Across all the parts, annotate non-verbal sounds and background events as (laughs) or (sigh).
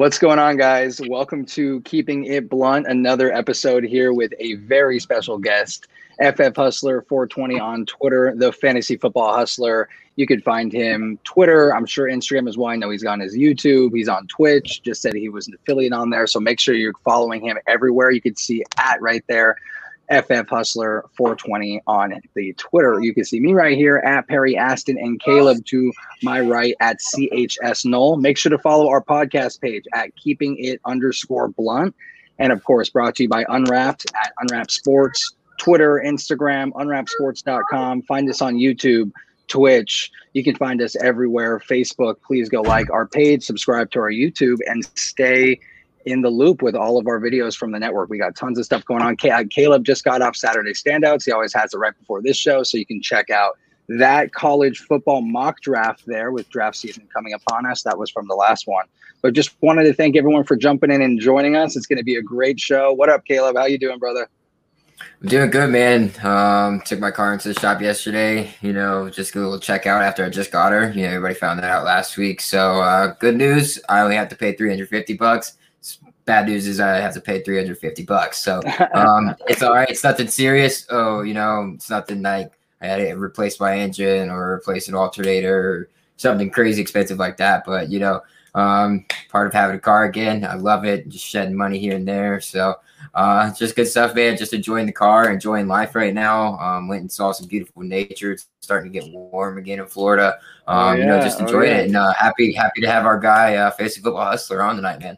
What's going on, guys? Welcome to Keeping It Blunt, another episode here with a very special guest, FF Hustler 420 on Twitter, the fantasy football hustler. You could find him Twitter. I'm sure Instagram is why I know he's on his YouTube. He's on Twitch. Just said he was an affiliate on there. So make sure you're following him everywhere. You can see at right there. FF Hustler 420 on the Twitter. You can see me right here at Perry Aston and Caleb to my right at CHS Null. Make sure to follow our podcast page at Keeping It underscore Blunt. And of course, brought to you by Unwrapped at Unwrapped Sports, Twitter, Instagram, unwrappedsports.com. Find us on YouTube, Twitch. You can find us everywhere. Facebook, please go like our page, subscribe to our YouTube, and stay in the loop with all of our videos from the network. We got tons of stuff going on. Uh, Caleb just got off Saturday standouts. He always has it right before this show, so you can check out that college football mock draft there with draft season coming upon us. That was from the last one. But just wanted to thank everyone for jumping in and joining us. It's going to be a great show. What up, Caleb? How you doing, brother? I'm doing good, man. Um, took my car into the shop yesterday. You know, just a little checkout after I just got her. You know, everybody found that out last week. So, uh, good news. I only have to pay 350 bucks bad news is I have to pay 350 bucks. So (laughs) um, it's all right. It's nothing serious. Oh, you know, it's nothing like I had to replace my engine or replace an alternator or something crazy expensive like that. But, you know, um, part of having a car again. I love it. Just shedding money here and there. So uh, just good stuff, man. Just enjoying the car, enjoying life right now. Um, went and saw some beautiful nature. It's starting to get warm again in Florida. Um, oh, yeah. You know, just enjoying oh, yeah. it and uh, happy happy to have our guy, uh, Fantasy Football Hustler, on tonight, man.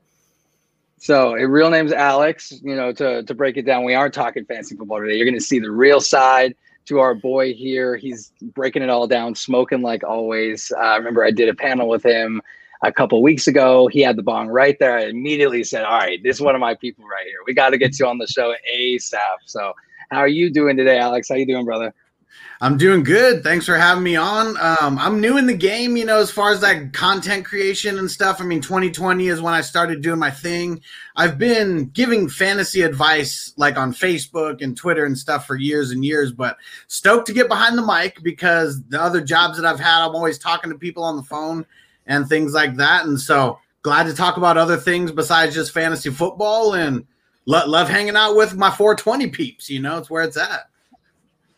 So, a real name's Alex. You know, to to break it down, we aren't talking fancy football today. You're going to see the real side to our boy here. He's breaking it all down, smoking like always. Uh, I remember I did a panel with him a couple weeks ago. He had the bong right there. I immediately said, "All right, this is one of my people right here. We got to get you on the show ASAP." So, how are you doing today, Alex? How you doing, brother? I'm doing good. Thanks for having me on. Um, I'm new in the game, you know, as far as that content creation and stuff. I mean, 2020 is when I started doing my thing. I've been giving fantasy advice like on Facebook and Twitter and stuff for years and years, but stoked to get behind the mic because the other jobs that I've had, I'm always talking to people on the phone and things like that. And so glad to talk about other things besides just fantasy football and lo- love hanging out with my 420 peeps. You know, it's where it's at.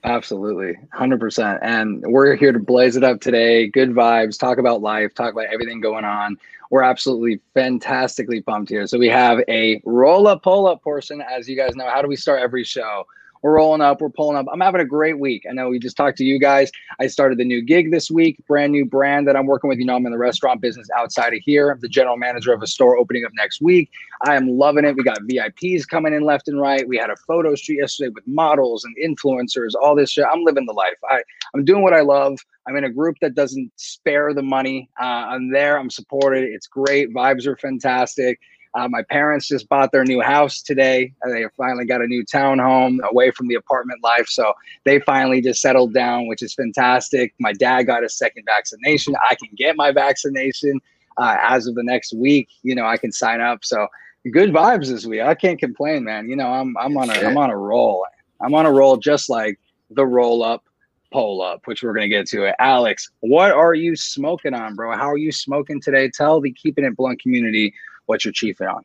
Absolutely, hundred percent. And we're here to blaze it up today. Good vibes. Talk about life. Talk about everything going on. We're absolutely fantastically pumped here. So we have a roll up, pull up portion. As you guys know, how do we start every show? We're rolling up. We're pulling up. I'm having a great week. I know we just talked to you guys. I started the new gig this week, brand new brand that I'm working with. You know, I'm in the restaurant business outside of here. I'm the general manager of a store opening up next week. I am loving it. We got VIPs coming in left and right. We had a photo shoot yesterday with models and influencers, all this shit. I'm living the life. I, I'm doing what I love. I'm in a group that doesn't spare the money. Uh, I'm there. I'm supported. It's great. Vibes are fantastic. Uh, my parents just bought their new house today. They finally got a new townhome away from the apartment life. So they finally just settled down, which is fantastic. My dad got a second vaccination. I can get my vaccination uh, as of the next week. You know, I can sign up. So good vibes this week. I can't complain, man. You know, I'm I'm on a I'm on a roll. I'm on a roll just like the roll up pull up, which we're gonna get to it. Alex, what are you smoking on, bro? How are you smoking today? Tell the keeping it blunt community what you're chiefing on.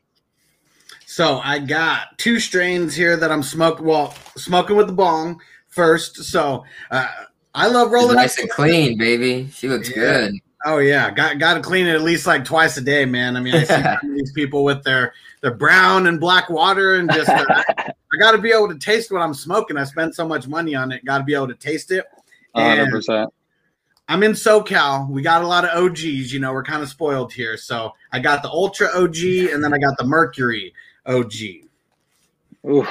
So I got two strains here that I'm smoking. Well, smoking with the bong first. So uh, I love rolling. nice and clean, baby. She looks yeah. good. Oh yeah, got got to clean it at least like twice a day, man. I mean, I see (laughs) these people with their their brown and black water and just. Uh, (laughs) I got to be able to taste what I'm smoking. I spent so much money on it. Got to be able to taste it. Hundred percent. I'm in SoCal. We got a lot of OGs. You know, we're kind of spoiled here. So I got the Ultra OG, and then I got the Mercury OG. Ooh.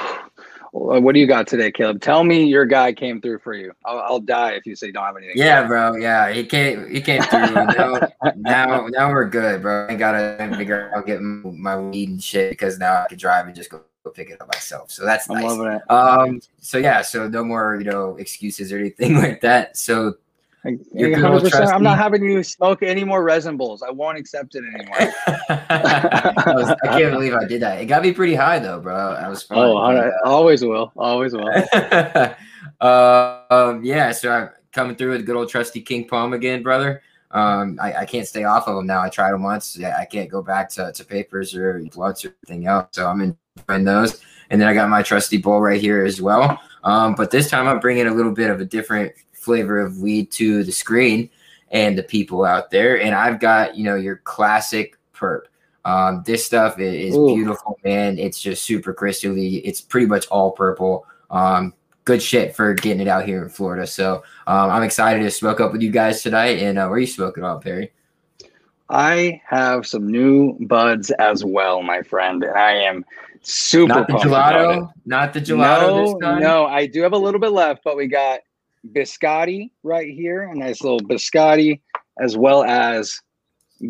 What do you got today, Caleb? Tell me your guy came through for you. I'll, I'll die if you say you don't have anything. Yeah, bro. Yeah, he came. He came through. (laughs) now, now, now we're good, bro. I gotta figure out getting my weed and shit because now I can drive and just go pick it up myself. So that's I'm nice. Um, so yeah, so no more, you know, excuses or anything (laughs) like that. So I'm not having you smoke any more resin bowls. I won't accept it anymore. (laughs) I, was, I, can't believe I did that. It got me pretty high though, bro. I was fine. Oh, I always will. Always will. (laughs) uh, um, yeah. So I'm coming through with good old trusty King Palm again, brother. um, I, I, can't stay off of them now. I tried them once. Yeah, I can't go back to, to papers or bloods or anything else. So I'm enjoying those. And then I got my trusty bowl right here as well. Um, but this time I'm bringing a little bit of a different flavor of weed to the screen and the people out there. And I've got, you know, your classic purp. Um, this stuff is, beautiful, man. It's just super crystally. It's pretty much all purple. Um, good shit for getting it out here in Florida. So um, I'm excited to smoke up with you guys tonight. And uh, where are you smoking on, Perry? I have some new buds as well, my friend, and I am super not the gelato, not the gelato. No, no, I do have a little bit left, but we got biscotti right here, a nice little biscotti, as well as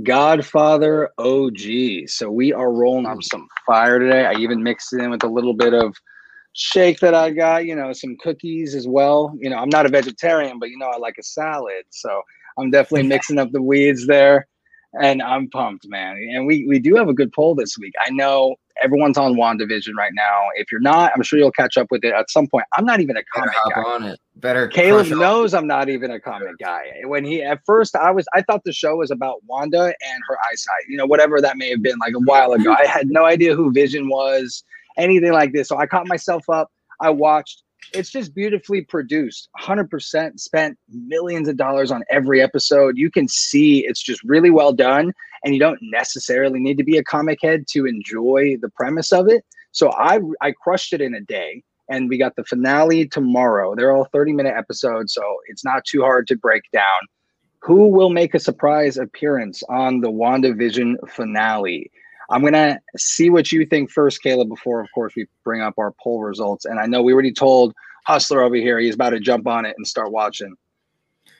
Godfather OG. So we are rolling up some fire today. I even mixed it in with a little bit of shake that I got, you know, some cookies as well. You know, I'm not a vegetarian, but you know, I like a salad. So I'm definitely mixing up the weeds there. And I'm pumped, man. And we we do have a good poll this week. I know everyone's on WandaVision right now. If you're not, I'm sure you'll catch up with it at some point. I'm not even a comic guy. on it. Better. Caleb knows I'm not even a comic guy. When he at first I was I thought the show was about Wanda and her eyesight. You know, whatever that may have been like a while ago. I had no idea who Vision was anything like this. So I caught myself up. I watched. It's just beautifully produced. 100% spent millions of dollars on every episode. You can see it's just really well done, and you don't necessarily need to be a comic head to enjoy the premise of it. So I I crushed it in a day, and we got the finale tomorrow. They're all 30 minute episodes, so it's not too hard to break down. Who will make a surprise appearance on the WandaVision finale? I'm gonna see what you think first, Caleb, before of course we bring up our poll results. And I know we already told Hustler over here he's about to jump on it and start watching.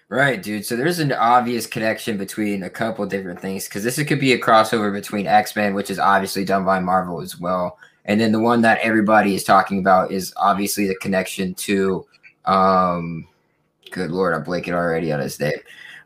Right, dude. So there's an obvious connection between a couple different things because this could be a crossover between X Men, which is obviously done by Marvel as well, and then the one that everybody is talking about is obviously the connection to, um, good lord, I'm blanking already on his name.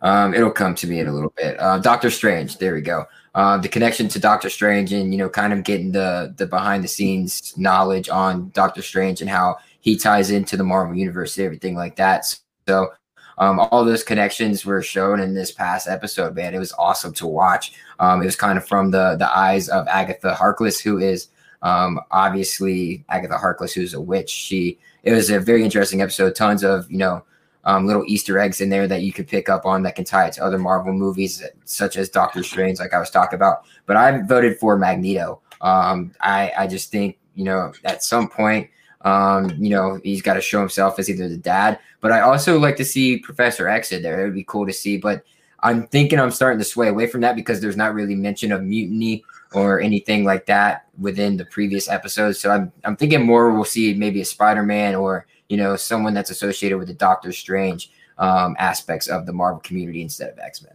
Um, it'll come to me in a little bit. Uh, Doctor Strange. There we go uh, the connection to Doctor Strange and you know kind of getting the the behind the scenes knowledge on Doctor Strange and how he ties into the Marvel universe and everything like that. So um, all those connections were shown in this past episode, man. It was awesome to watch. Um, it was kind of from the the eyes of Agatha Harkness, who is um, obviously Agatha Harkness, who's a witch. She it was a very interesting episode. Tons of you know um, little Easter eggs in there that you could pick up on that can tie it to other Marvel movies, such as Doctor Strange, like I was talking about. But I voted for Magneto. Um, I, I just think, you know, at some point, um, you know, he's got to show himself as either the dad, but I also like to see Professor X in there. It would be cool to see, but I'm thinking I'm starting to sway away from that because there's not really mention of mutiny or anything like that within the previous episodes. So I'm, I'm thinking more we'll see maybe a Spider-Man or you know, someone that's associated with the Doctor Strange um, aspects of the Marvel community instead of X Men.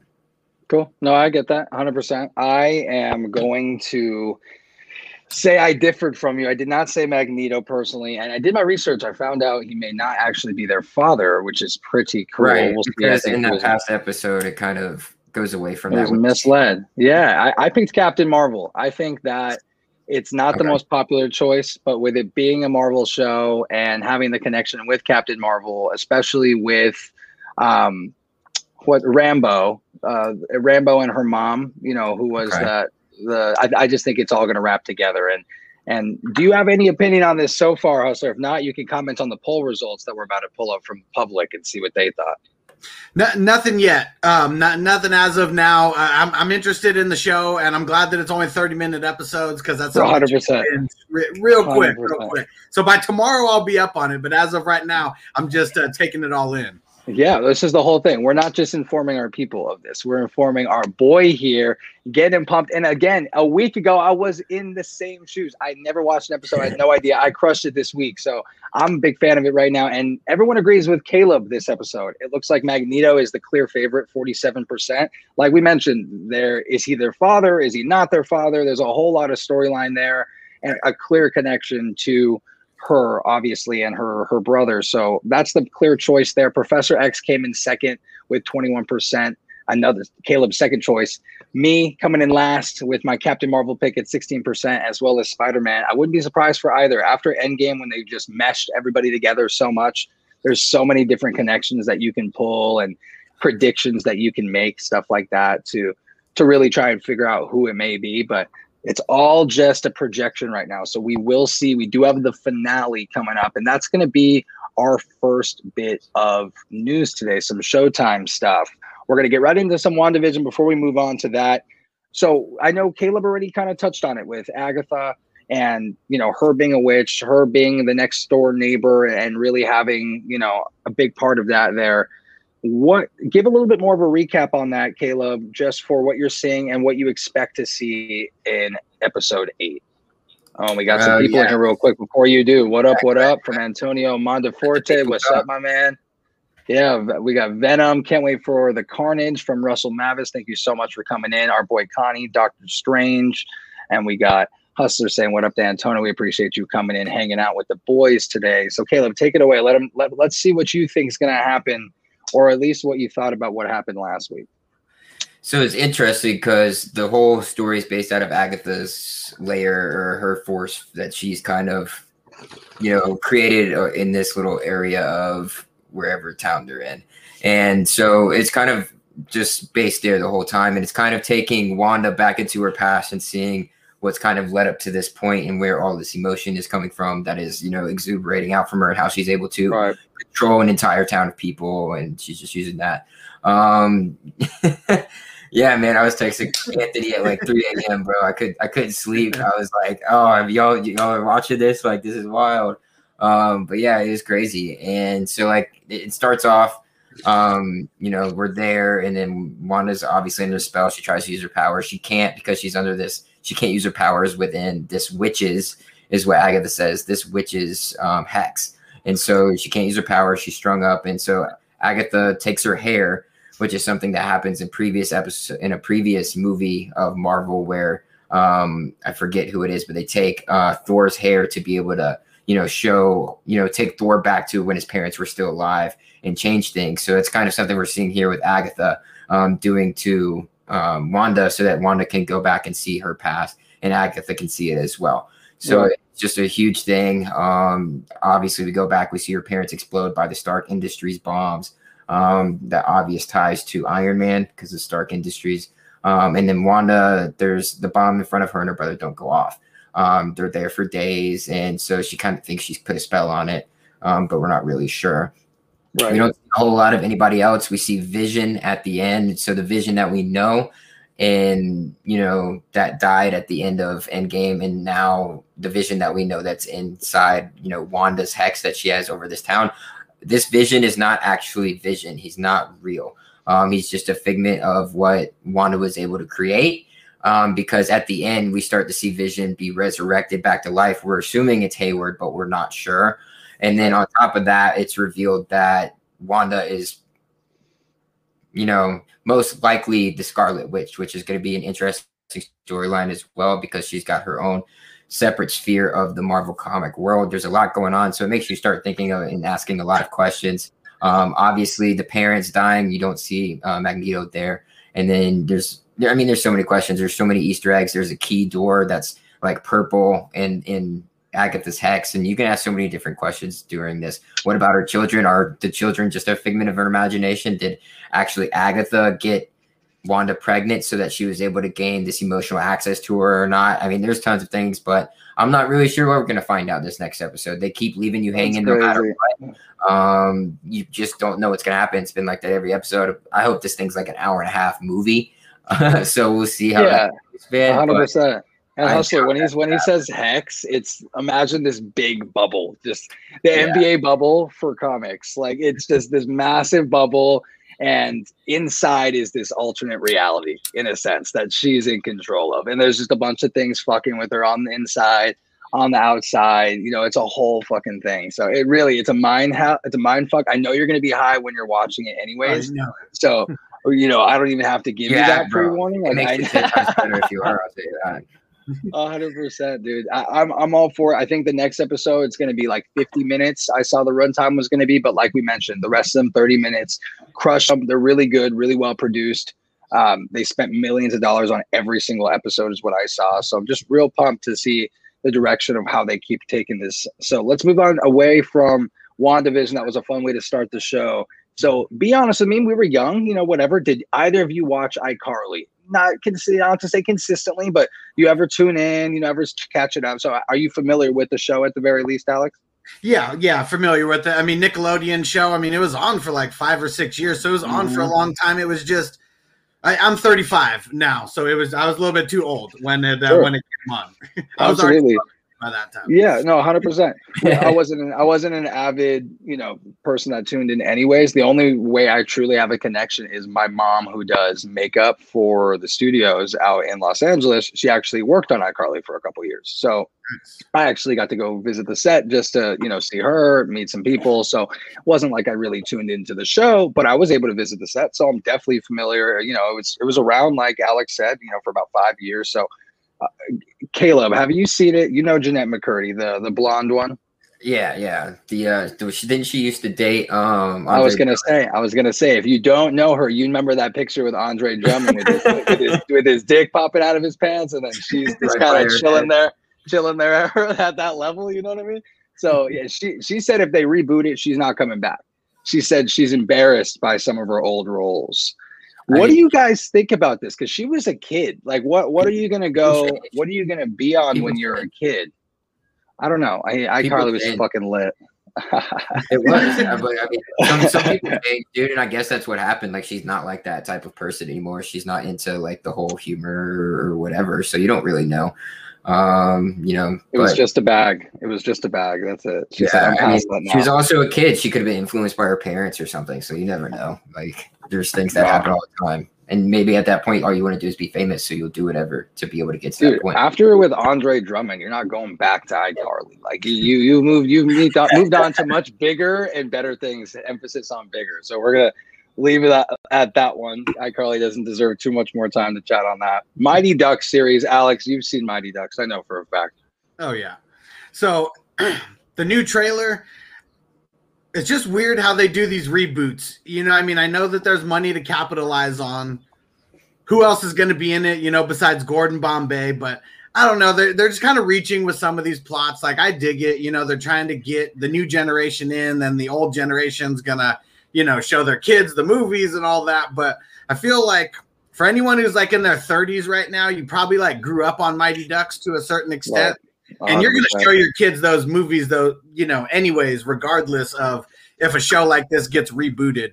Cool. No, I get that 100%. I am going to say I differed from you. I did not say Magneto personally, and I did my research. I found out he may not actually be their father, which is pretty cool. Right. We'll because in that past episode, it kind of goes away from that. Was misled. Yeah, I, I picked Captain Marvel. I think that it's not okay. the most popular choice, but with it being a Marvel show and having the connection with Captain Marvel, especially with um, what Rambo, uh, Rambeau and her mom, you know, who was okay. the the. I, I just think it's all going to wrap together. And and do you have any opinion on this so far, Hustler? If not, you can comment on the poll results that we're about to pull up from public and see what they thought. No, nothing yet. Um, not nothing as of now. I'm I'm interested in the show, and I'm glad that it's only 30 minute episodes because that's 100 percent real quick, 100%. real quick. So by tomorrow I'll be up on it, but as of right now, I'm just uh, taking it all in. Yeah, this is the whole thing. We're not just informing our people of this. We're informing our boy here, getting pumped. And again, a week ago, I was in the same shoes. I never watched an episode. I had no idea. I crushed it this week. So I'm a big fan of it right now. And everyone agrees with Caleb this episode. It looks like Magneto is the clear favorite, 47%. Like we mentioned, there is he their father? Is he not their father? There's a whole lot of storyline there and a clear connection to her obviously and her her brother so that's the clear choice there professor x came in second with 21% another caleb's second choice me coming in last with my captain marvel pick at 16% as well as spider-man i wouldn't be surprised for either after endgame when they just meshed everybody together so much there's so many different connections that you can pull and predictions that you can make, stuff like that, to to really try and figure out who it may be. But it's all just a projection right now. So we will see. We do have the finale coming up, and that's going to be our first bit of news today. Some Showtime stuff. We're going to get right into some WandaVision before we move on to that. So I know Caleb already kind of touched on it with Agatha and you know her being a witch, her being the next door neighbor, and really having you know a big part of that there. What give a little bit more of a recap on that, Caleb, just for what you're seeing and what you expect to see in episode eight. Oh, we got some uh, people yeah. in here real quick before you do. What up? What (laughs) up from Antonio Monteforte? What's up, my man? Yeah, we got Venom. Can't wait for the Carnage from Russell Mavis. Thank you so much for coming in. Our boy Connie, Doctor Strange, and we got Hustler saying, "What up, to Antonio? We appreciate you coming in, hanging out with the boys today." So, Caleb, take it away. Let him. Let, let's see what you think is going to happen, or at least what you thought about what happened last week. So it's interesting because the whole story is based out of Agatha's layer or her force that she's kind of, you know, created uh, in this little area of wherever town they're in. And so it's kind of just based there the whole time. And it's kind of taking Wanda back into her past and seeing what's kind of led up to this point and where all this emotion is coming from that is, you know, exuberating out from her and how she's able to right. control an entire town of people. And she's just using that. Um, (laughs) Yeah, man, I was texting Anthony at like 3 a.m., bro. I could I couldn't sleep. I was like, oh, y'all y'all are watching this? Like, this is wild. Um, but yeah, it was crazy. And so like it starts off, um, you know, we're there, and then Wanda's obviously under spell. She tries to use her powers. She can't because she's under this. She can't use her powers within this witches, is what Agatha says. This witches um, hex, and so she can't use her power. She's strung up, and so Agatha takes her hair which is something that happens in previous episode in a previous movie of Marvel where um, I forget who it is, but they take uh, Thor's hair to be able to you know show you know take Thor back to when his parents were still alive and change things. So it's kind of something we're seeing here with Agatha um, doing to um, Wanda, so that Wanda can go back and see her past, and Agatha can see it as well. So yeah. it's just a huge thing. Um, obviously, we go back, we see her parents explode by the Stark Industries bombs um, the obvious ties to Iron Man because of Stark Industries. Um, and then Wanda, there's the bomb in front of her and her brother don't go off. Um, they're there for days, and so she kind of thinks she's put a spell on it, um, but we're not really sure. Right. We don't see a whole lot of anybody else. We see Vision at the end, so the Vision that we know, and you know that died at the end of Endgame, and now the Vision that we know that's inside, you know, Wanda's hex that she has over this town this vision is not actually vision. He's not real. Um, he's just a figment of what Wanda was able to create. Um, because at the end, we start to see Vision be resurrected back to life. We're assuming it's Hayward, but we're not sure. And then on top of that, it's revealed that Wanda is, you know, most likely the Scarlet Witch, which is going to be an interesting storyline as well because she's got her own separate sphere of the Marvel comic world. There's a lot going on, so it makes you start thinking of and asking a lot of questions. Um, obviously, the parents dying, you don't see uh, Magneto there, and then there's, I mean, there's so many questions. There's so many Easter eggs. There's a key door that's like purple and in Agatha's hex, and you can ask so many different questions during this. What about her children? Are the children just a figment of her imagination? Did actually Agatha get Wanda pregnant so that she was able to gain this emotional access to her or not. I mean, there's tons of things, but I'm not really sure what we're going to find out this next episode. They keep leaving you hanging no matter what. Um, you just don't know what's going to happen. It's been like that every episode. I hope this thing's like an hour and a half movie. (laughs) so we'll see how yeah, that's been. 100%. And Hustler, when he's when he says hex, it's imagine this big bubble, just the yeah. NBA bubble for comics. Like it's just this massive bubble and inside is this alternate reality in a sense that she's in control of. And there's just a bunch of things fucking with her on the inside on the outside you know it's a whole fucking thing. So it really it's a mind ha- it's a mind fuck. I know you're going to be high when you're watching it anyways. So you know i don't even have to give yeah, you that pre-warning. Like, it makes I, (laughs) better if you are i'll say that hundred percent, dude. I, am I'm, I'm all for it. I think the next episode it's to be like 50 minutes. I saw the runtime was to be, but like we mentioned, the rest of them 30 minutes. Crush them. They're really good, really well produced. Um, they spent millions of dollars on every single episode, is what I saw. So I'm just real pumped to see the direction of how they keep taking this. So let's move on away from WandaVision. That was a fun way to start the show So be honest with me, we were young, you know, whatever. Did either of you watch iCarly? Not, cons- not to say consistently, but you ever tune in, you know, ever catch it up. So are you familiar with the show at the very least, Alex? Yeah, yeah, familiar with it. I mean, Nickelodeon show. I mean, it was on for like five or six years, so it was on mm-hmm. for a mm-hmm. long time. It was just, I, am 35 now, so it was. I was a little bit too old when it uh, sure. when it came on. (laughs) I was Absolutely. already by that time. Yeah, no, hundred percent. (laughs) I wasn't an, I wasn't an avid, you know, person that tuned in anyways. The only way I truly have a connection is my mom who does makeup for the studios out in Los Angeles. She actually worked on iCarly for a couple years. So I actually got to go visit the set just to, you know, see her, meet some people. So it wasn't like I really tuned into the show, but I was able to visit the set. So I'm definitely familiar. You know, it was it was around like Alex said, you know, for about five years. So uh, Caleb, have you seen it? You know Jennette McCurdy, the the blonde one. Yeah, yeah. The uh, didn't she used to date? Um, Andre I was gonna say, I was gonna say, if you don't know her, you remember that picture with Andre Drummond with his, (laughs) with, his, with his dick popping out of his pants, and then she's just right kind of chilling head. there, chilling there (laughs) at that level. You know what I mean? So yeah, she she said if they reboot it, she's not coming back. She said she's embarrassed by some of her old roles. What do you guys think about this? Because she was a kid. Like, what what are you gonna go? What are you gonna be on when you're a kid? I don't know. I iCarly was fucking lit. (laughs) it was, but I mean, some, some people think, dude, and I guess that's what happened. Like, she's not like that type of person anymore. She's not into like the whole humor or whatever. So you don't really know. Um, you know, it was just a bag. It was just a bag. That's it. She yeah, said, I mean, she was also a kid. She could have been influenced by her parents or something. So you never know. Like, there's things that happen all the time. And maybe at that point, all you want to do is be famous, so you'll do whatever to be able to get to Dude, that point. After with Andre Drummond, you're not going back to iCarly. Like you, you moved, you moved on, moved on to much bigger and better things. Emphasis on bigger. So we're gonna leave it at, at that one. iCarly doesn't deserve too much more time to chat on that. Mighty Ducks series, Alex, you've seen Mighty Ducks, I know for a fact. Oh yeah. So (clears throat) the new trailer it's just weird how they do these reboots. You know, I mean, I know that there's money to capitalize on. Who else is going to be in it, you know, besides Gordon Bombay? But I don't know. They're, they're just kind of reaching with some of these plots. Like, I dig it. You know, they're trying to get the new generation in, then the old generation's going to, you know, show their kids the movies and all that. But I feel like for anyone who's like in their 30s right now, you probably like grew up on Mighty Ducks to a certain extent. And you're going to show your kids those movies, though, you know, anyways, regardless of if a show like this gets rebooted.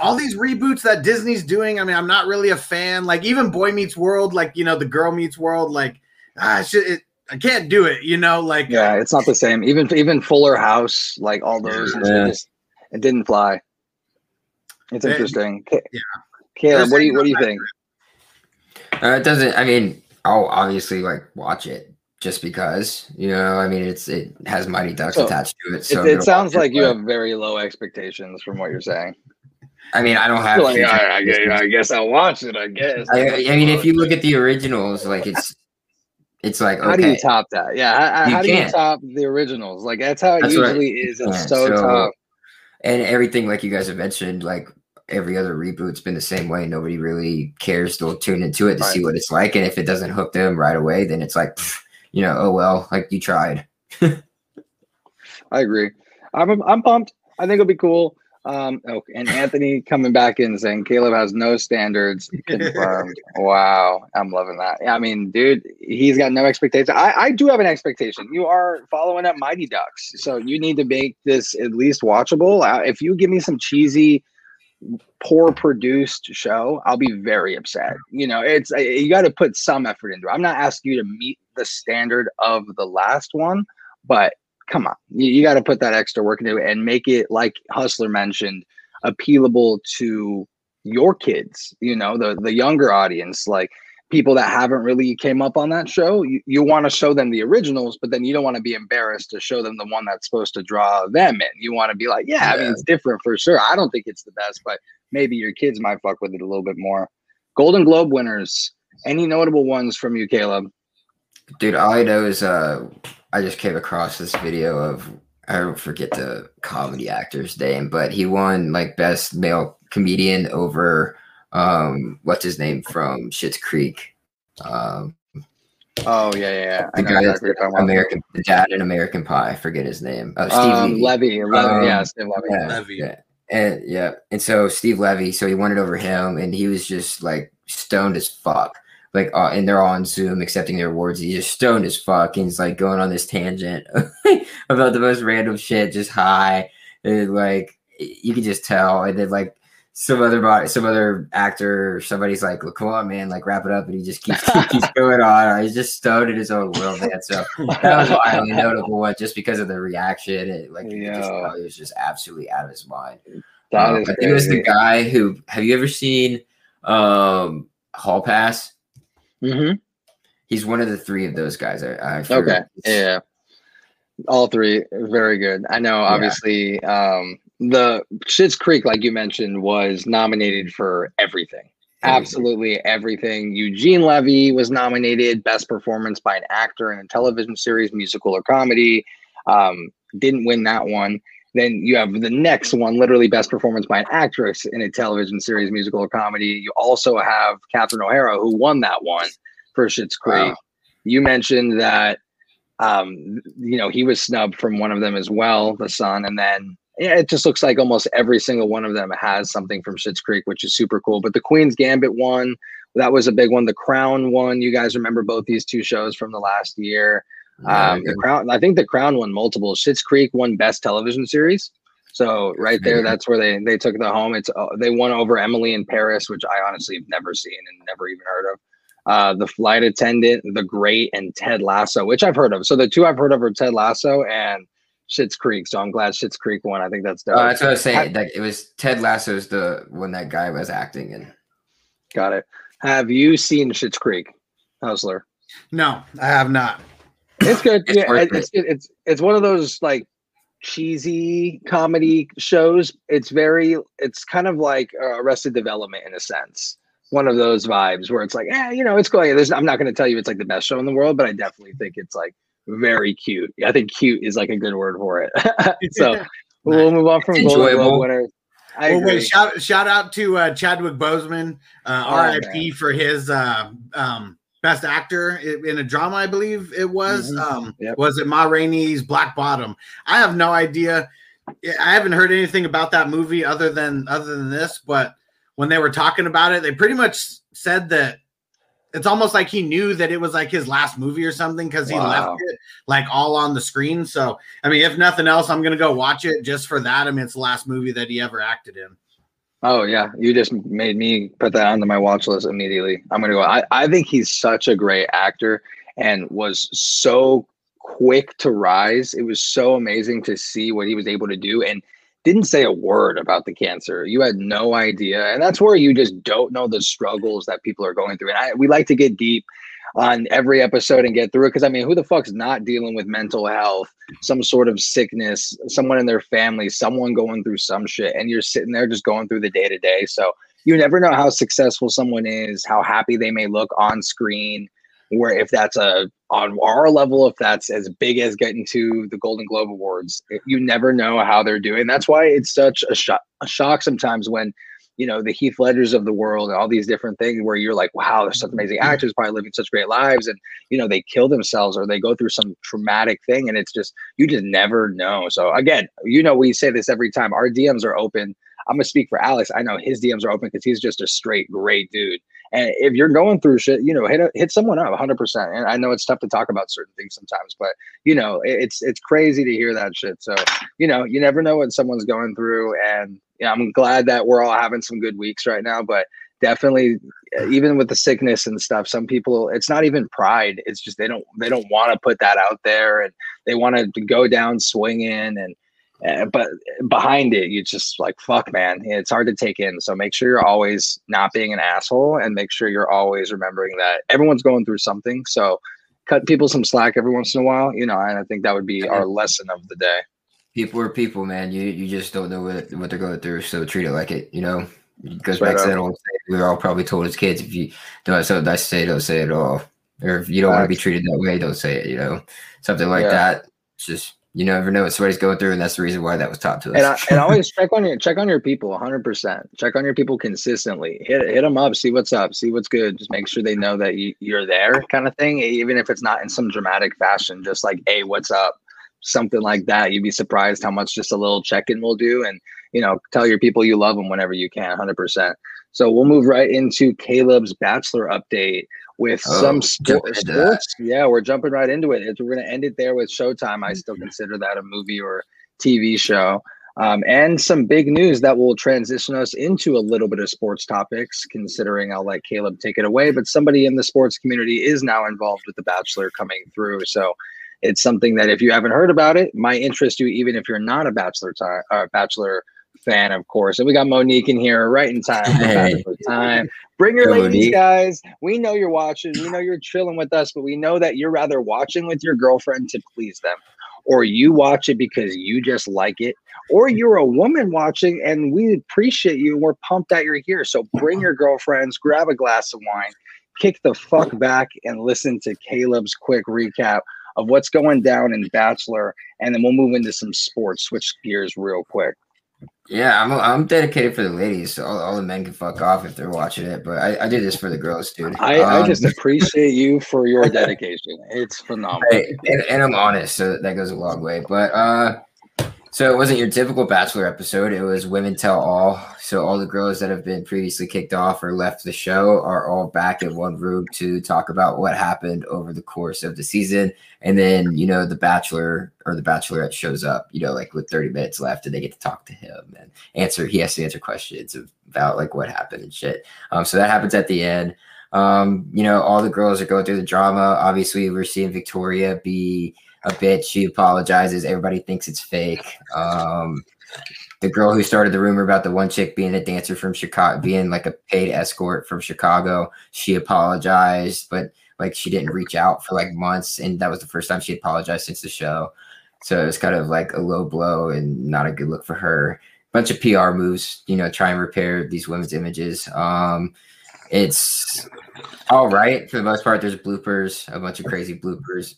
All these reboots that Disney's doing, I mean, I'm not really a fan. Like even Boy Meets World, like you know, the Girl Meets World, like ah, it, I can't do it. You know, like yeah, it's not the same. Even even Fuller House, like all those, yeah. just, it didn't fly. It's interesting. yeah, Caleb, what do you what do you think? Uh, it doesn't. I mean, I'll obviously like watch it, just because you know i mean it's it has mighty ducks so attached to it so it, it sounds like it, you have very low expectations from what you're saying i mean i don't have like, I, I, guess, I, guess, i'll watch it i guess i, I mean if you look at the originals like it's it's like okay. how do you top that yeah how, how do you top the originals like that's how it that's usually is it's so, so tough and everything like you guys have mentioned like every other reboot's been the same way. Nobody really cares to tune into it to right. see what it's like. And if it doesn't hook them right away, then it's like, pff, you know, oh well, like you tried. (laughs) I agree. I'm I'm pumped. I think it'll be cool. Um, oh, and Anthony coming back in saying Caleb has no standards (laughs) confirmed. wow, I'm loving that. I mean, dude, he's got no expectations. I, I do have an expectation. You are following up Mighty Ducks, so you need to make this at least watchable. Uh, if you give me some cheesy poor produced show, I'll be very upset. You know, it's you got to put some effort into it. I'm not asking you to meet the standard of the last one, but come on, you, you got to put that extra work into it and make it like Hustler mentioned, appealable to your kids. You know, the the younger audience, like people that haven't really came up on that show. You, you want to show them the originals but then you don't want to be embarrassed to show them the one that's supposed to draw them in. You want to be like yeah, yeah, i mean it's different for sure. I don't think it's the best but maybe your kids might fuck with it a little bit more. Golden globe winners. Any notable ones from you caleb? Dude all i know is uh i just came across this video of i don't forget the comedy actor's name but he won like best male comedian over um, what's his name from Schitt's Creek? Um, oh yeah, yeah, yeah. The guy exactly American, the dad in American Pie. I forget his name. Oh, Steve um, Levy. Levy. Um, yeah, Steve Levy. Yeah, Levy. Yeah. And yeah, and so Steve Levy, so he won it over him, and he was just like stoned as fuck. Like, uh, and they're all on Zoom accepting their awards. He's just stoned as fuck, and he's like going on this tangent (laughs) about the most random shit, just high, and like you can just tell. And then like some other body, some other actor, somebody's like, well, "Come on, man, like wrap it up," and he just keeps keeps (laughs) going on. He's just stoned in his own world, man. So that was wildly notable one, just because of the reaction. It, like you just was just absolutely out of his mind. Um, I think it was the guy who. Have you ever seen um, Hall Pass? Mm-hmm. He's one of the three of those guys. I, I okay, yeah, all three very good. I know, obviously. Yeah. Um, the Schitt's Creek, like you mentioned, was nominated for everything. Absolutely everything. Eugene Levy was nominated Best Performance by an Actor in a Television Series, Musical or Comedy. Um, didn't win that one. Then you have the next one, literally Best Performance by an Actress in a Television Series, Musical or Comedy. You also have Catherine O'Hara, who won that one for Schitt's Creek. Wow. You mentioned that, um, you know, he was snubbed from one of them as well, the son. And then yeah, it just looks like almost every single one of them has something from Schitt's Creek, which is super cool. But the Queen's Gambit one, that was a big one. The Crown one, you guys remember both these two shows from the last year. Um, the Crown, I think the Crown won multiple. Schitt's Creek won Best Television Series. So right there, that's where they they took the home. It's uh, they won over Emily in Paris, which I honestly have never seen and never even heard of. Uh, the Flight Attendant, The Great, and Ted Lasso, which I've heard of. So the two I've heard of are Ted Lasso and Schitt's Creek. So I'm glad Schitt's Creek won. I think that's dope. Oh, that's what I was saying. Like it was Ted Lasso's the when that guy was acting in. Got it. Have you seen Schitt's Creek, Hustler? No, I have not. It's good. it's, yeah, it's, it's, it's it's one of those like cheesy comedy shows. It's very. It's kind of like uh, Arrested Development in a sense. One of those vibes where it's like, yeah, you know, it's going. There's, I'm not going to tell you it's like the best show in the world, but I definitely think it's like very cute. I think cute is like a good word for it. (laughs) so we'll move on from Golden Globe winners. I well, wait, shout, shout out to uh, Chadwick Boseman, uh, oh, RIP for his uh, um, best actor in a drama, I believe it was. Mm-hmm. Um, yep. Was it Ma Rainey's Black Bottom? I have no idea. I haven't heard anything about that movie other than other than this, but when they were talking about it, they pretty much said that it's almost like he knew that it was like his last movie or something because he wow. left it like all on the screen. So, I mean, if nothing else, I'm gonna go watch it just for that. I mean, it's the last movie that he ever acted in. Oh yeah, you just made me put that onto my watch list immediately. I'm gonna go. I, I think he's such a great actor and was so quick to rise. It was so amazing to see what he was able to do. And didn't say a word about the cancer. You had no idea. And that's where you just don't know the struggles that people are going through. And I, we like to get deep on every episode and get through it. Cause I mean, who the fuck's not dealing with mental health, some sort of sickness, someone in their family, someone going through some shit, and you're sitting there just going through the day to day. So you never know how successful someone is, how happy they may look on screen, where if that's a on our level, if that's as big as getting to the Golden Globe Awards, you never know how they're doing. That's why it's such a shock, a shock sometimes when you know the Heath Ledgers of the world and all these different things where you're like, wow, there's such amazing mm-hmm. actors probably living such great lives, and you know they kill themselves or they go through some traumatic thing, and it's just you just never know. So again, you know we say this every time. Our DMs are open. I'm gonna speak for Alex. I know his DMs are open because he's just a straight great dude. And if you're going through shit, you know, hit a, hit someone up 100%. And I know it's tough to talk about certain things sometimes, but you know, it's it's crazy to hear that shit. So, you know, you never know what someone's going through and yeah, I'm glad that we're all having some good weeks right now, but definitely even with the sickness and stuff some people it's not even pride it's just they don't they don't want to put that out there and they want to go down swinging and uh, but behind it, you just like fuck, man. It's hard to take in. So make sure you're always not being an asshole, and make sure you're always remembering that everyone's going through something. So cut people some slack every once in a while, you know. And I think that would be our lesson of the day. People are people, man. You you just don't know what what they're going through, so treat it like it. You know, it goes back to that old. We were all probably told as kids, if you don't have something nice to say, don't say it at all. Or if you don't want to be treated that way, don't say it. You know, something like yeah. that. It's just you never know what somebody's going through, and that's the reason why that was taught to us. And, I, and (laughs) always check on your check on your people, 100. percent Check on your people consistently. Hit hit them up, see what's up, see what's good. Just make sure they know that you, you're there, kind of thing. Even if it's not in some dramatic fashion, just like, hey, what's up, something like that. You'd be surprised how much just a little check in will do. And you know, tell your people you love them whenever you can, 100%. So we'll move right into Caleb's Bachelor update with Oh, some jump sport, into that. sports. Yeah, we're jumping right into it. It's- We're going to end it there with Showtime. I still consider that a movie or TV show. Um, and some big news that will transition us into a little bit of sports topics, considering I'll let Caleb take it away. But somebody in the sports community is now involved with The Bachelor coming through. So it's something that if you haven't heard about it, might interest you, even if you're not a Bachelor time, uh, Bachelor fan, of course. And we got Monique in here right in time. Hey. Time. Bring your Go, ladies, Monique. guys. We know you're watching. We know you're chilling with us, but we know that you're rather watching with your girlfriend to please them, or you watch it because you just like it, or you're a woman watching and we appreciate you and we're pumped that you're here. So bring your girlfriends, grab a glass of wine, kick the fuck back, and listen to Caleb's quick recap of what's going down in Bachelor, and then we'll move into some sports. Switch gears real quick. Yeah, I'm I'm dedicated for the ladies. So all, all the men can fuck off if they're watching it, but I, I do this for the girls, dude. I, I Um, just appreciate you for your (laughs) dedication. It's phenomenal. And, and I'm honest, so that goes a long way. But uh, so it wasn't your typical Bachelor episode. It was Women Tell All. So all the girls that have been previously kicked off or left the show are all back in one room to talk about what happened over the course of the season. And then you know the Bachelor or the Bachelorette shows up. You know, like with 30 minutes left, and they get to talk to him and answer. He has to answer questions about like what happened and shit. Um, so that happens at the end. Um, you know, all the girls are going through the drama. Obviously, we're seeing Victoria be a bit. She apologizes. Everybody thinks it's fake. Um, the girl who started the rumor about the one chick being a dancer from Chicago, being like a paid escort from Chicago, she apologized, but like she didn't reach out for like months, and that was the first time she apologized since the show. So it was kind of like a low blow and not a good look for her. Bunch of PR moves, you know, try and repair these women's images. Um, it's all right for the most part. There's bloopers, a bunch of crazy bloopers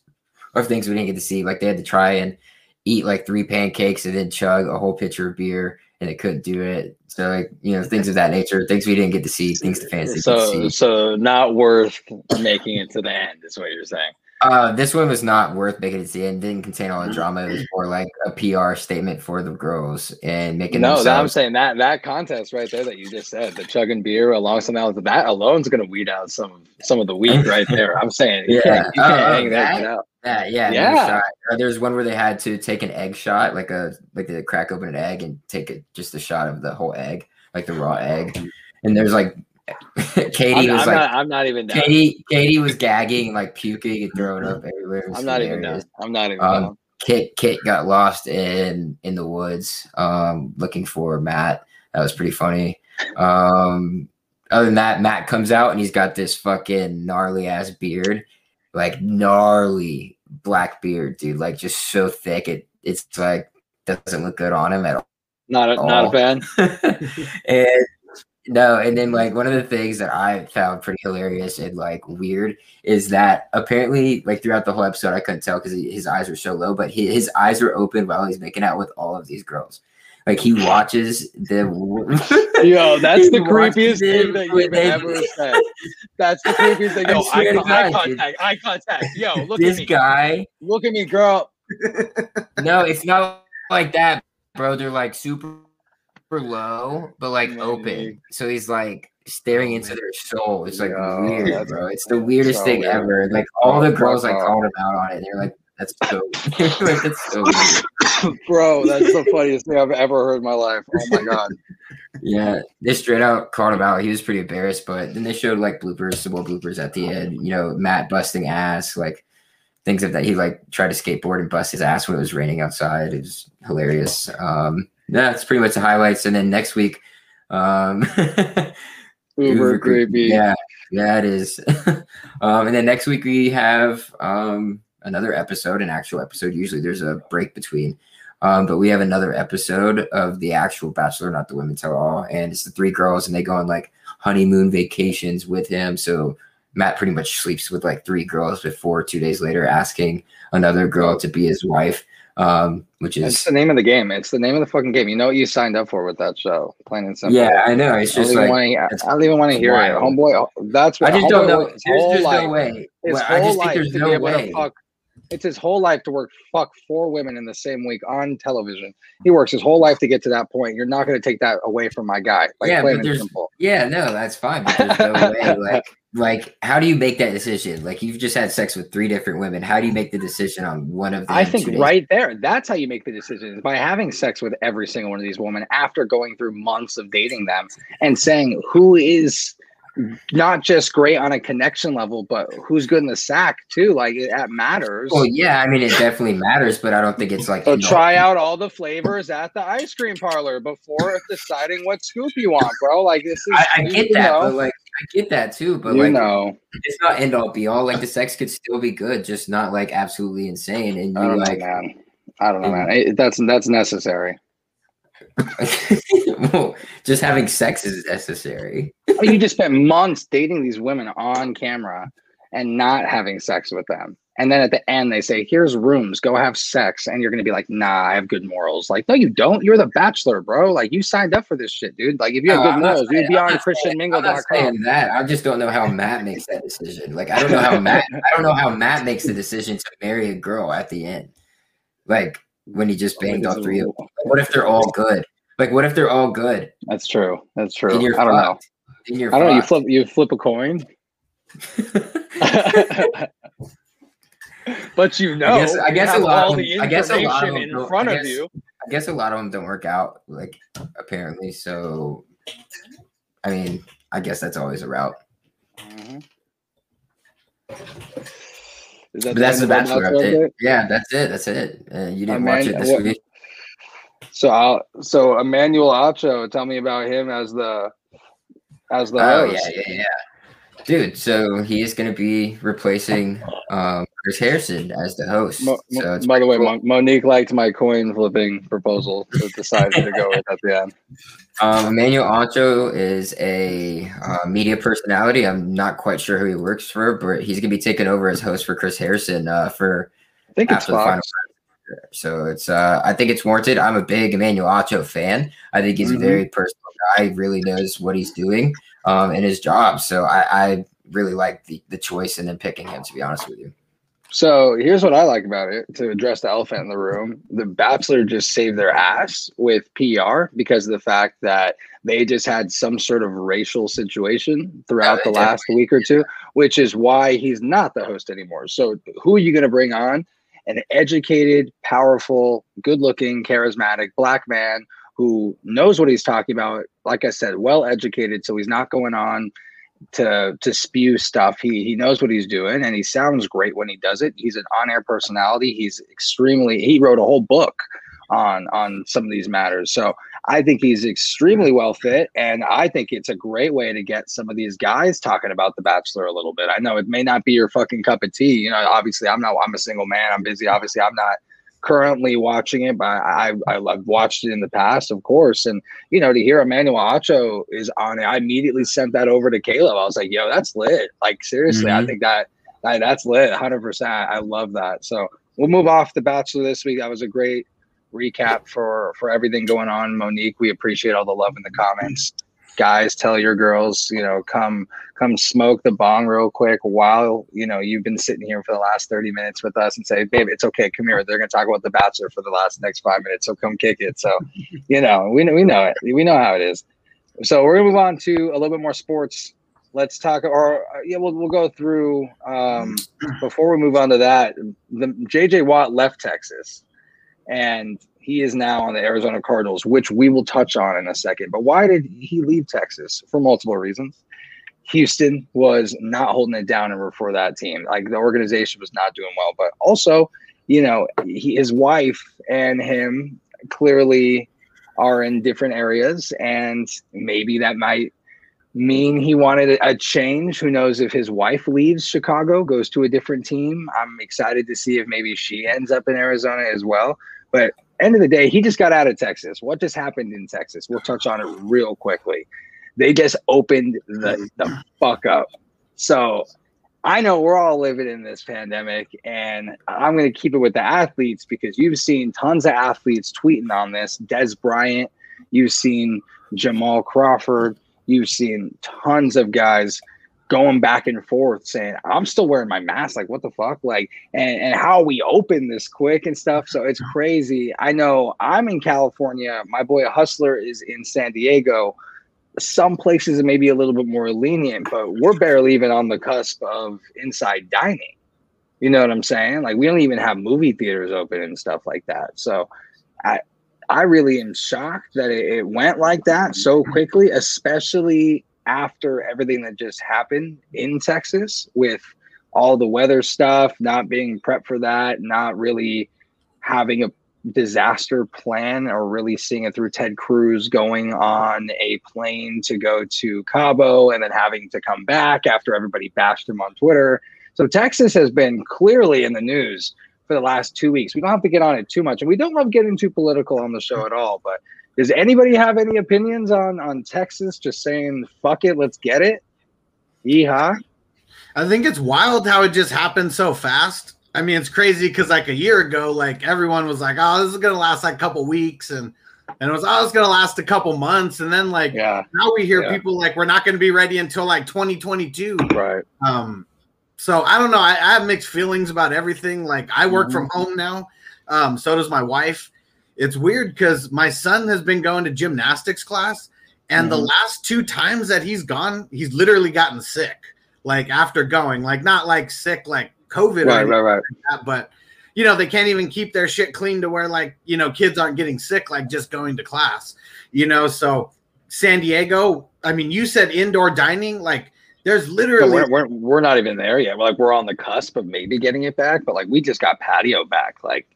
of things we didn't get to see. Like they had to try and eat like three pancakes and then chug a whole pitcher of beer, and it couldn't do it. So like you know things of that nature, things we didn't get to see, things the fans didn't So, see. so not worth making it to the end, is what you're saying. Uh, this one was not worth making it to the end. Didn't contain all the drama. It was more like a PR statement for the girls and making No, that, I'm saying that that contest right there that you just said, the chugging beer alongside that, that alone's gonna weed out some some of the weed right (laughs) there. I'm saying, you Yeah. can't, you can't Oh, hang that, that- out. Yeah, yeah, Yeah. Uh, there's one where they had to take an egg shot, like a like they crack open an egg and take it just a shot of the whole egg, like the raw egg. And there's like (laughs) Katie I'm, was I'm like not, I'm not even down. Katie Katie was gagging like puking and throwing up everywhere. I'm not even down. I'm not even Um, down. Kit Kit got lost in in the woods, um, looking for Matt. That was pretty funny. Um, other than that, Matt comes out and he's got this fucking gnarly ass beard, like gnarly black beard, dude. Like just so thick, it it's like doesn't look good on him at all Not a, not a fan. (laughs) and no, and then like one of the things that I found pretty hilarious and like weird is that apparently like throughout the whole episode I couldn't tell because his eyes were so low, but he, his eyes were open while he's making out with all of these girls. Like he watches (laughs) (laughs) them. Yo, (laughs) that's the creepiest thing that you've ever said. That's the creepiest thing. Yo, eye, con- eye contact, eye contact. Yo, look this at me. guy. Look at me, girl. No, it's not like that, bro. They're like super low, but like Maybe. open. So he's like staring into their soul. It's like Yo, weird, bro. It's the (laughs) weirdest so thing weird. ever. Like all the girls like called him out on it. They're like, "That's so, (laughs) like that's so weird." (laughs) Bro, that's the funniest thing I've ever heard in my life. Oh my god. Yeah, they straight out called him out. He was pretty embarrassed, but then they showed like bloopers, some more bloopers at the end. You know, Matt busting ass, like things of that. He like tried to skateboard and bust his ass when it was raining outside. It was hilarious. Um, yeah, that's pretty much the highlights. And then next week, um, (laughs) Uber creepy. Yeah, yeah, it is. (laughs) um, and then next week we have um another episode, an actual episode. Usually there's a break between. Um, but we have another episode of the actual Bachelor, not the Women Tell All, and it's the three girls, and they go on like honeymoon vacations with him. So Matt pretty much sleeps with like three girls before two days later asking another girl to be his wife, um, which It's is the name of the game. It's the name of the fucking game. You know what you signed up for with that show. Plain and simple. yeah, I know. It's I just like wanna- I don't even want to hear it. Homeboy, that's what I just don't know. There's, there's life- no way. His Well, whole I just think life there's to be no able way. to fuck It's his whole life to work fuck four women in the same week on television. He works his whole life to get to that point. You're not going to take that away from my guy. Like, yeah, plain but and there's, simple. yeah, no, that's fine. But there's no (laughs) way. Like, like, how do you make that decision? Like, you've just had sex with three different women. How do you make the decision on one of them? I think two days? right there, that's how you make the decision is by having sex with every single one of these women after going through months of dating them and saying who is not just great on a connection level, but who's good in the sack too. Like that matters. Well, yeah, I mean, it definitely matters, but I don't think it's like So try out all the flavors at the ice cream parlor before deciding what scoop you want, bro. Like this is I, I get that, know, but like, I get that too, but you like, know. it's not end all be all. Like, the sex could still be good, just not like absolutely insane. And I you don't like, know, man. I don't know, man. (laughs) It- that's that's necessary. (laughs) well, just having sex is necessary. I you just spent months dating these women on camera and not having sex with them. And then at the end, they say, Here's rooms, go have sex. And you're going to be like, Nah, I have good morals. Like, no, you don't. You're the bachelor, bro. Like, you signed up for this shit, dude. Like, if you have good I'm morals, saying- you'd be I'm on christianmingle.com. saying that. I just don't know how Matt makes that decision. Like, I don't know how (laughs) Matt. I don't know how Matt makes the decision to marry a girl at the end. Like when he just banged all three of them. What if they're all good? Like, what if they're all good? That's true. That's true. I don't know. fucked. You're I don't know. You flip, you flip a coin, (laughs) (laughs) but you know, guess- I guess a have lot of them- the I guess a lot of information them in don't- front I of you. I guess a lot of them don't work out. Like apparently, so I mean, I guess that's always a route. Mhm. Is that But that's the Bachelor Bachelor update. update? Yeah, that's it. That's it. Uh, you didn't Oh, watch it this what- week. So, I'll, so Emmanuel Acho, tell me about him as the as the Oh host. yeah, yeah, yeah. Dude, so he is going to be replacing um, Chris Harrison as the host. Mo- so it's by the way, cool. Mon- Monique liked my coin flipping proposal. So decided to go with at the end. Um, Emmanuel Acho is a uh, media personality. I'm not quite sure who he works for, but he's going to be taking over as host for Chris Harrison uh, for I think it's. Fox. So it's uh, I think it's warranted. I'm a big Emmanuel Acho fan. I think he's Mhm. a very personal guy. He really knows what he's doing um, in his job. So I, I really like the the choice and then picking him. To be honest with you. So here's what I like about it to address the elephant in the room. The Bachelor just saved their ass with PR because of the fact that they just had some sort of racial situation throughout Yeah, the last week or two, which is why he's not the host anymore. So who are you going to bring on? An educated, powerful, good looking, charismatic black man who knows what he's talking about. Like I said, well educated. So he's not going on to to spew stuff. He he knows what he's doing and he sounds great when he does it. He's an on-air personality. He's extremely he wrote a whole book on on some of these matters. So I think he's extremely well fit and I think it's a great way to get some of these guys talking about the bachelor a little bit. I know it may not be your fucking cup of tea. You know, obviously I'm not I'm a single man. I'm busy. Obviously I'm not currently watching it, but I, I I've watched it in the past, of course. And you know, to hear Emmanuel Acho is on it, I immediately sent that over to Caleb. I was like, "Yo, that's lit! Like seriously, I Mhm. think that, that that's lit, hundred percent. I love that." So we'll move off the Bachelor this week. That was a great recap for for everything going on. Monique, we appreciate all the love in the comments. Guys, tell your girls, you know, come come smoke the bong real quick while you know you've been sitting here for the last 30 minutes with us and say, babe, it's okay, come here. They're gonna talk about the bachelor for the last next five minutes. So come kick it. So, (laughs) you know, we know we know it. We know how it is. So we're gonna move on to a little bit more sports. Let's talk or uh, yeah, we'll we'll go through um before we move on to that, the JJ Watt left Texas and he is now on the Arizona Cardinals, which we will touch on in a second. But why did he leave Texas? For multiple reasons. Houston was not holding it down ever for that team. Like the organization was not doing well. But also, you know, he, his wife and him clearly are in different areas, and maybe that might mean he wanted a change. Who knows if his wife leaves Chicago, goes to a different team? I'm excited to see if maybe she ends up in Arizona as well. But end of the day, he just got out of Texas. What just happened in Texas? We'll touch on it real quickly. They just opened the, the fuck up. So I know we're all living in this pandemic, and I'm going to keep it with the athletes because you've seen tons of athletes tweeting on this. Dez Bryant, you've seen Jamal Crawford, you've seen tons of guys going back and forth saying i'm still wearing my mask. Like what the fuck? Like and, and how we open this quick and stuff. So it's crazy. I know i'm in california. My boy a hustler is in san diego. Some places it may be a little bit more lenient but we're barely even on the cusp of inside dining. You know what i'm saying? Like we don't even have movie theaters open and stuff like that. So i i really am shocked that it went like that so quickly especially after everything that just happened in Texas with all the weather stuff, not being prepped for that, not really having a disaster plan or really seeing it through Ted Cruz going on a plane to go to Cabo and then having to come back after everybody bashed him on Twitter. So Texas has been clearly in the news for the last two weeks. We don't have to get on it too much, and we don't love getting too political on the show at all. But does anybody have any opinions on on Texas just saying fuck it, let's get it? Yeehaw. I think it's wild how it just happened so fast. I mean, it's crazy because like a year ago, like everyone was like, "Oh, this is gonna last like a couple weeks," and and it was, "Oh, it's gonna last a couple months," and then like Yeah. now we hear Yeah. people like, "We're not gonna be ready until like 2022." Right. Um, so I don't know. I, I have mixed feelings about everything. Like I work from Mm-hmm. home now. Um, so does my wife. It's weird because my son has been going to gymnastics class, and the Mhm. last two times that he's gone, he's literally gotten sick. Like after going, like not like sick like COVID, or Right, right, right. like that, but you know they can't even keep their shit clean to where like you know kids aren't getting sick like just going to class. You know, so San Diego. I mean, you said indoor dining, like. There's literally we're, we're, we're not even there yet. We're Like we're on the cusp of maybe getting it back, but like we just got patio back like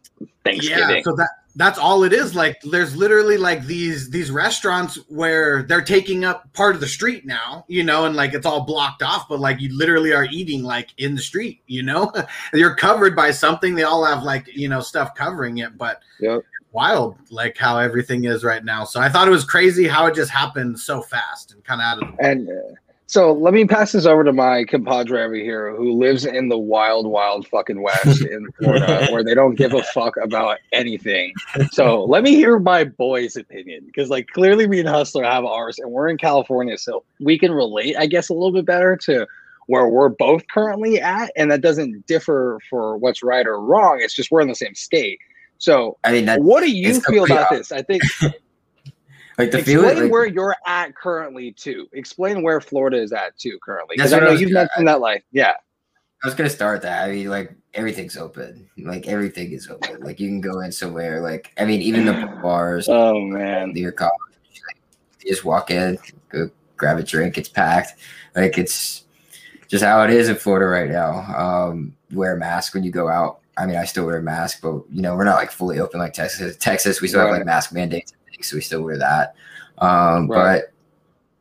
Thanksgiving. Yeah, so that that's all it is. Like there's literally like these these restaurants where they're taking up part of the street now, you know, and like it's all blocked off, but like you literally are eating like in the street, you know? (laughs) You're covered by something. They all have like, you know, stuff covering it, but Yep. wild like how everything is right now. So I thought it was crazy how it just happened so fast and kind of out of the And uh, so let me pass this over to my compadre over here who lives in the wild, wild fucking West (laughs) in Florida where they don't give a fuck about anything. So let me hear my boy's opinion because, like, clearly me and Hustler have ours and we're in California. So we can relate, I guess, a little bit better to where we're both currently at. And that doesn't differ for what's right or wrong. It's just we're in the same state. So I mean, what do you feel about complete- this? I think (laughs) like the explain feeling. Like, where you're at currently too. Explain where Florida is at too currently. That's I what I know you've mentioned that like yeah. I was gonna start that. I mean, like everything's open. Like everything is open. Like you can go in somewhere. Like I mean, even the (sighs) bars, Oh man. your college, like, you just walk in, go grab a drink. It's packed. Like it's just how it is in Florida right now. Um, wear a mask when you go out. I mean, I still wear a mask, but you know, we're not like fully open like Texas. Texas, we still have like mask mandates, things, so we still wear that. Um, Right. but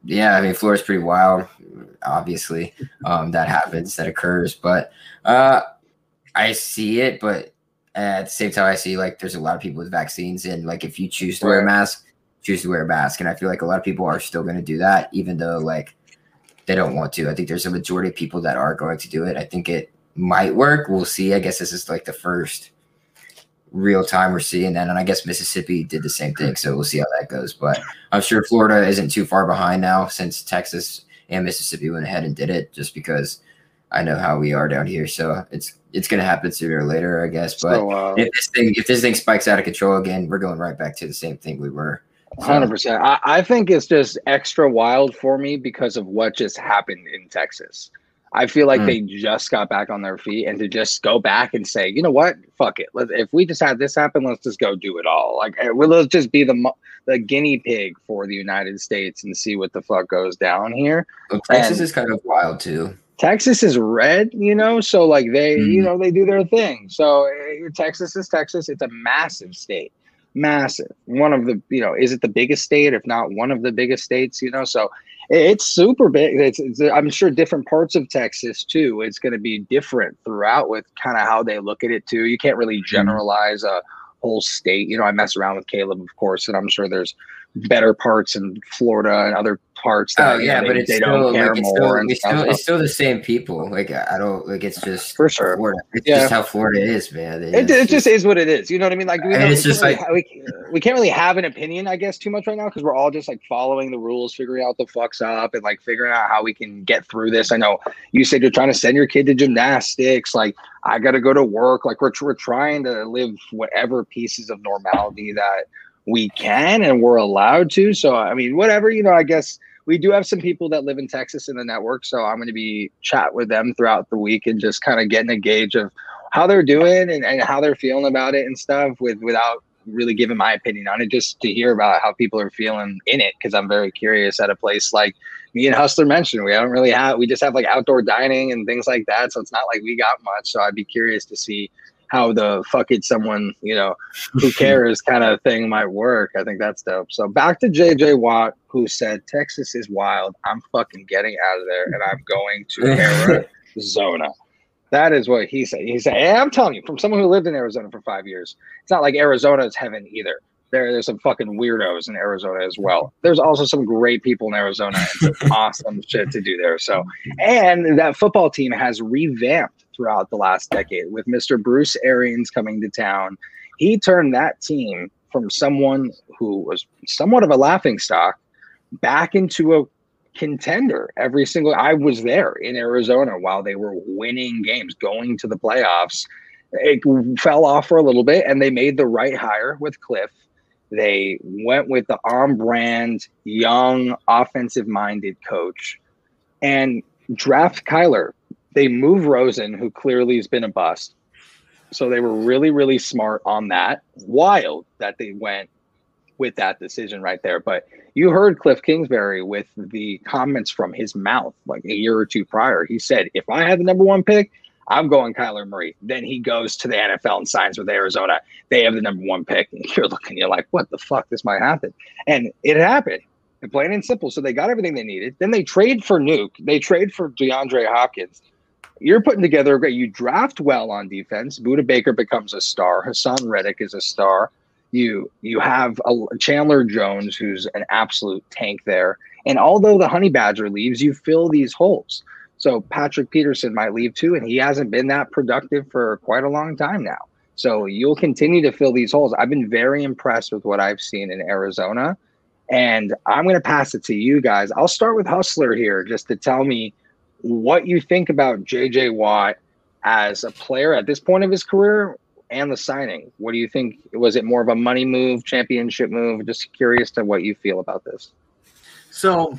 yeah, I mean, Florida's pretty wild. Obviously, um, that happens, that occurs, but uh, I see it. But at the same time, I see like there's a lot of people with vaccines, and like if you choose to wear a mask, choose to wear a mask, and I feel like a lot of people are still going to do that, even though like they don't want to. I think there's a majority of people that are going to do it. I think it might work. We'll see. I guess this is like the first real time we're seeing that. And I guess Mississippi did the same thing. So we'll see how that goes. But I'm sure Florida isn't too far behind now since Texas and Mississippi went ahead and did it just because I know how we are down here. So it's it's gonna happen sooner or later, I guess. But So uh, if this thing if this thing spikes out of control again, we're going right back to the same thing we were. So- hundred percent. I, I think it's just extra wild for me because of what just happened in Texas. I feel like Mm. they just got back on their feet and to just go back and say, you know what, fuck it. Let, if we just had this happen, let's just go do it all. Like, eh, well, let's just be the the guinea pig for the United States and see what the fuck goes down here. Well, Texas And- is kind of wild too. Texas is red, you know, so like they, you Mhm. know, they do their thing. So eh, Texas is Texas. It's a massive state, massive. One of the, you know, is it the biggest state, if not one of the biggest states? You know, so it's super big. It's, it's I'm sure different parts of Texas too. It's going to be different throughout with kind of how they look at it too. You can't really mm-hmm. generalize a whole state. You know, I mess around with Caleb, of course, and I'm sure there's better parts in Florida and other parts that Oh yeah, but it's they still don't care like it's more still, and it's stuff. still it's still the same people. Like I don't like it's just For sure. Florida. It's Yeah. just how Florida is, man. It, it just is what it is. You know what I mean? Like we, it's we, just can't like- really, we, we can't really have an opinion, I guess, too much right now because we're all just like following the rules, figuring out the fucks up, and like figuring out how we can get through this. I know you said you're trying to send your kid to gymnastics. Like I got to go to work. Like we're we're trying to live whatever pieces of normality that we can and we're allowed to. So I mean, whatever you know, I guess we do have some people that live in Texas in the network, so I'm going to be chat with them throughout the week and just kind of getting a gauge of how they're doing and, and how they're feeling about it and stuff with without really giving my opinion on it just to hear about how people are feeling in it because i'm very curious at a place like me and hustler mentioned we don't really have we just have like outdoor dining and things like that so it's not like we got much so i'd be curious to see how the fuck it someone you know who (laughs) cares kind of thing might work i think that's dope so back to jj watt who said texas is wild i'm fucking getting out of there and i'm going to (laughs) arizona that is what he said. He said, I'm telling you, from someone who lived in Arizona for five years, it's not like Arizona is heaven either. There, there's some fucking weirdos in Arizona as well. There's also some great people in Arizona and some (laughs) awesome shit to do there. So, and that football team has revamped throughout the last decade with Mr. Bruce Arians coming to town. He turned that team from someone who was somewhat of a laughing stock back into a contender every single I was there in Arizona while they were winning games, going to the playoffs. It fell off for a little bit and they made the right hire with Cliff. They went with the on brand, young, offensive minded coach and draft Kyler. They move Rosen, who clearly has been a bust. So they were really, really smart on that. Wild that they went with that decision right there. But you heard Cliff Kingsbury with the comments from his mouth like a year or two prior. He said, if I had the number one pick, I'm going Kyler Murray. Then he goes to the NFL and signs with Arizona. They have the number one pick. And you're looking, you're like, what the fuck? This might happen. And it happened. And plain and simple. So they got everything they needed. Then they trade for Nuk. They trade for DeAndre Hopkins. You're putting together a great. You draft well on defense. Budda Baker becomes a star. Haason Reddick is a star. You you have a Chandler Jones who's an absolute tank there. And although the Honey Badger leaves, you fill these holes. So Patrick Peterson might leave too, and he hasn't been that productive for quite a long time now. So you'll continue to fill these holes. I've been very impressed with what I've seen in Arizona. And I'm going to pass it to you guys. I'll start with Hustler here just to tell me what you think about JJ Watt as a player at this point of his career and the signing. What do you think? Was it more of a money move, championship move? Just curious to what you feel about this. So,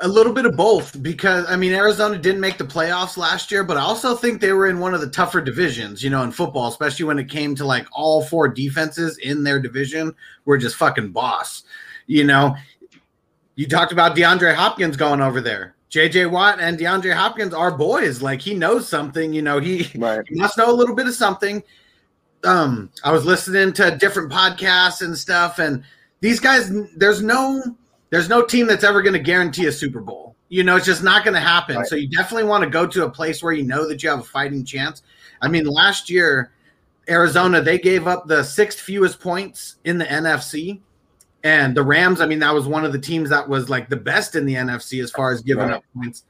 a little bit of both because I mean Arizona didn't make the playoffs last year, but I also think they were in one of the tougher divisions, you know, in football, especially when it came to like all four defenses in their division were just fucking boss. You know, you talked about DeAndre Hopkins going over there. JJ Watt and DeAndre Hopkins are boys. Like he knows something, you know, he, Right. he must know a little bit of something. Um, I was listening to different podcasts and stuff, and these guys, there's no there's no team that's ever going to guarantee a Super Bowl. You know, it's just not going to happen. Right. So you definitely want to go to a place where you know that you have a fighting chance. I mean, last year, Arizona, they gave up the sixth fewest points in the NFC. And the Rams, I mean, that was one of the teams that was like the best in the NFC as far as giving Right. up points.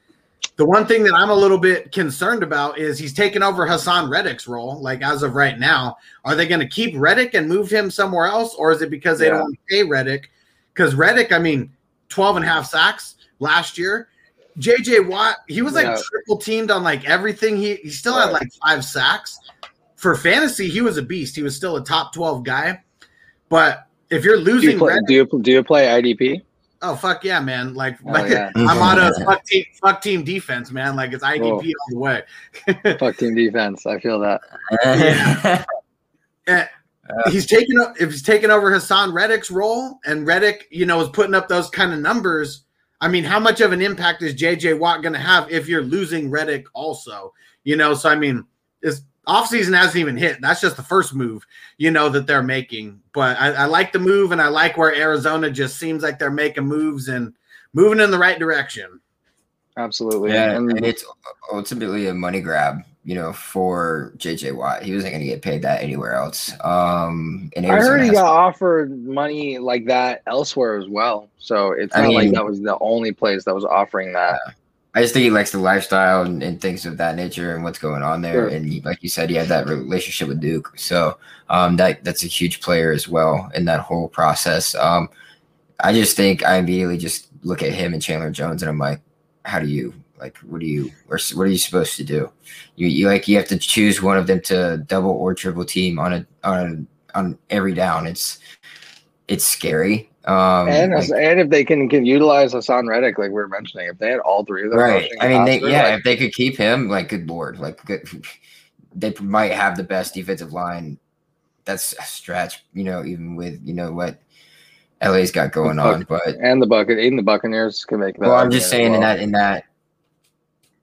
The one thing that I'm a little bit concerned about is he's taken over Haason Reddick's role, like as of right now. Are they going to keep Reddick and move him somewhere else? Or is it because they Yeah. don't want to pay Reddick? Because Reddick, I mean, 12 and a half sacks last year. JJ Watt, he was like Yeah. triple teamed on like everything. He, he still had like five sacks. For fantasy, he was a beast. He was still a top 12 guy. But if you're Do you losing play? Reddick, Do you, do you play IDP? oh fuck yeah, man! Like, Oh, like yeah. my motto is fuck team, fuck team defense, man. Like it's IDP Oh. all the way. (laughs) Fuck team defense. I feel that. (laughs) Eh, he's taking up if he's taking over Haason Reddick's role, and Reddick, you know, is putting up those kind of numbers. I mean, how much of an impact is JJ Watt going to have if you're losing Reddick also? You know, so I mean, this offseason hasn't even hit. That's just the first move, you know, that they're making. But I, I like the move, and I like where Arizona just seems like they're making moves and moving in the right direction. Absolutely. yeah, And- and it's ultimately a money grab. you know, for JJ Watt. He wasn't going to get paid that anywhere else. Um, and I heard he got offered money like that elsewhere as well. So it's not I mean, like that was the only place that was offering that. I just think he likes the lifestyle and, and, things of that nature and what's going on there. Sure. And he, like you said, he had that relationship with Duke, so um, that that's a huge player as well in that whole process. Um, I just think I immediately just look at him and Chandler Jones, and I'm like, how do you like? What do you or what are you supposed to do? You, you like you have to choose one of them to double or triple team on a on a, on every down. It's it's scary. Um, and like, and if they can, can utilize Haason Reddick, like we were mentioning, if they had all three of them, right? I mean, they, yeah, like, if they could keep him, like good lord, like good, (laughs) they might have the best defensive line. That's a stretch, you know, even with you know what LA's got going on, but and the bucket, even the Buccaneers can make that. Well, I'm just saying well. in that in that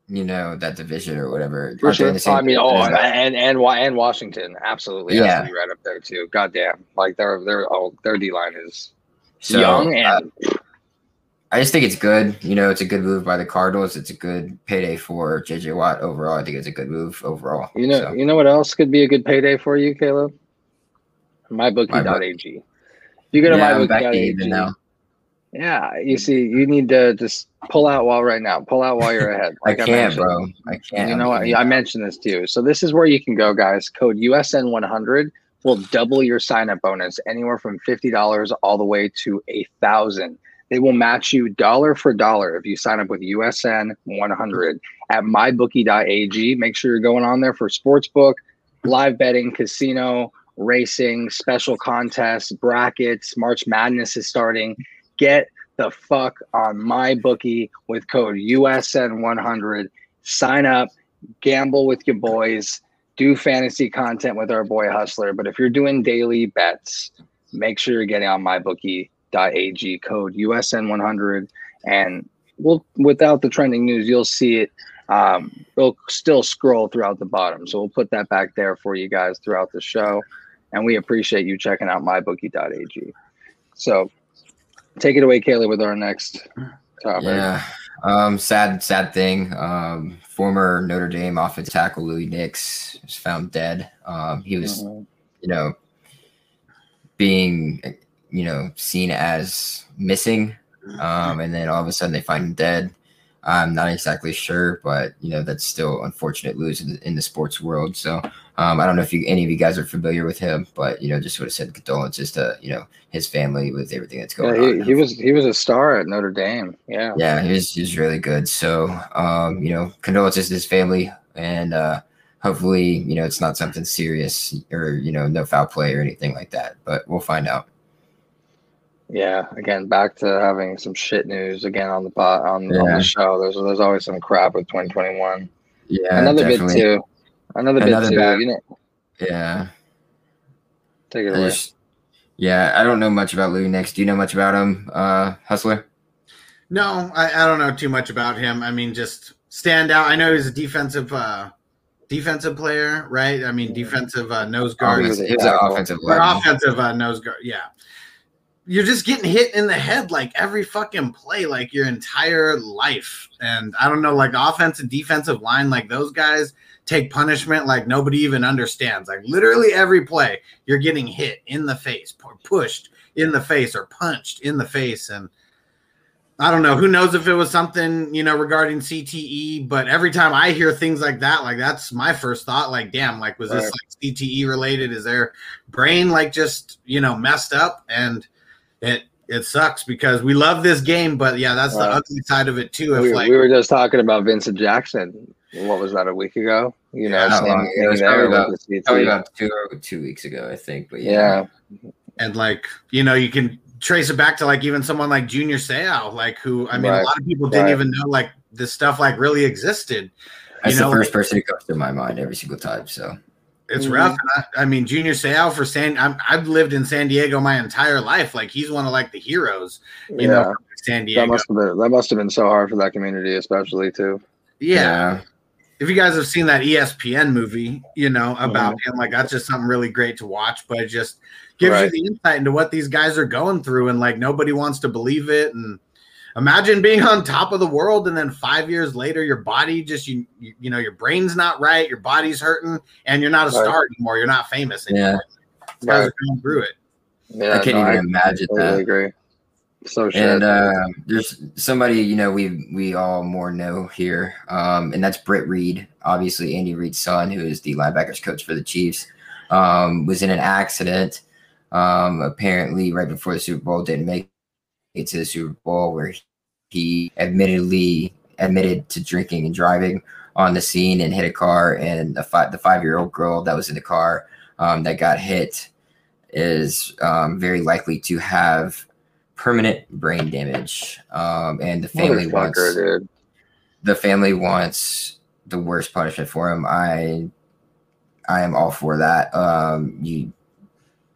you know that division or whatever. For sure. I mean, oh, and and and Washington absolutely yeah. has to be right up there too. Goddamn, like their their oh, their D line is so, young and. Uh, I just think it's good. You know, it's a good move by the Cardinals. It's a good payday for JJ Watt overall. I think it's a good move overall. You know, so. you know what else could be a good payday for you, Caleb? MyBookie.ag. You go to yeah, MyBookie.ag. Yeah, you see, you need to just pull out while right now. Pull out while you're (laughs) ahead. Like I can't, I bro. I can't. You know what? I mentioned this to you. So this is where you can go, guys. Code USN 100 will double your sign up bonus anywhere from $50 all the way to a thousand. They will match you dollar for dollar if you sign up with USN 100 at mybookie.ag. Make sure you're going on there for sportsbook, live betting, casino, racing, special contests, brackets. March Madness is starting. Get the fuck on my bookie with code USN100. Sign up, gamble with your boys do fantasy content with our boy Hustler. But if you're doing daily bets, make sure you're getting on mybookie.ag code USN100. And we'll, without the trending news, you'll see it. Um, it'll still scroll throughout the bottom. So we'll put that back there for you guys throughout the show. And we appreciate you checking out mybookie.ag. So take it away, Kayla, with our next topic. Yeah. Um, sad, sad thing. Um, former Notre Dame offensive tackle Louis Nix was found dead. Um, he was, mm-hmm. you know, being, you know, seen as missing. Um, and then all of a sudden they find him dead. I'm not exactly sure, but you know that's still unfortunate news in the, in the sports world. So um, I don't know if you, any of you guys are familiar with him, but you know just would have said condolences to you know his family with everything that's going yeah, he, on. He was he was a star at Notre Dame. Yeah, yeah, he was, he was really good. So um, you know condolences to his family, and uh, hopefully you know it's not something serious or you know no foul play or anything like that. But we'll find out. Yeah, again, back to having some shit news again on the pot on, yeah. on the show. There's there's always some crap with 2021. Yeah, another definitely. bit too. Another, another bit too. Bad, you know. Yeah. Take it I away. Just, yeah, I don't know much about Lou Nix. Do you know much about him, uh, Hustler? No, I, I don't know too much about him. I mean, just stand out. I know he's a defensive uh, defensive player, right? I mean, defensive uh, nose guard. Oh, he's, he's an offensive, offensive uh, nose guard. Yeah, you're just getting hit in the head like every fucking play, like your entire life. And I don't know, like offensive, defensive line, like those guys take punishment like nobody even understands. Like literally every play, you're getting hit in the face, pushed in the face, or punched in the face. And I don't know. Who knows if it was something, you know, regarding CTE, but every time I hear things like that, like that's my first thought. Like, damn, like, was this like CTE related? Is their brain like just, you know, messed up? And it it sucks because we love this game, but yeah, that's the ugly side of it too. If we, like we were just talking about Vincent Jackson, what was that a week ago? You know, yeah, well, it was probably about, probably about two two weeks ago, I think. But yeah. yeah. and like you know, you can trace it back to like even someone like Junior Seau, like who I mean, right. a lot of people didn't right. even know like this stuff like really existed. That's you know, the first person who comes to my mind every single time. So it's mm-hmm. rough. I, I, mean, Junior Seau for San. i have lived in San Diego my entire life. Like he's one of like the heroes. You yeah. know, San Diego. That must have been that must have been so hard for that community, especially too. Yeah. yeah. If you guys have seen that ESPN movie, you know about mm-hmm. him, like that's just something really great to watch. But it just gives right. you the insight into what these guys are going through, and like nobody wants to believe it. And imagine being (laughs) on top of the world and then five years later your body just you you, you know your brain's not right your body's hurting and you're not a Right. star anymore you're not famous anymore These guys are going through it Yeah, I can't no, even imagine totally that. agree. So shit. And uh, there's somebody you know we we all more know here, um, and that's Britt Reid. Obviously, Andy Reid's son, who is the linebackers coach for the Chiefs, um, was in an accident. Um, apparently, right before the Super Bowl, didn't make it to the Super Bowl, where he admittedly admitted to drinking and driving on the scene and hit a car. And the five the five year old girl that was in the car um, that got hit is um, very likely to have permanent brain damage. Um, and the family wants dude. the family wants the worst punishment for him. I I am all for that. Um, you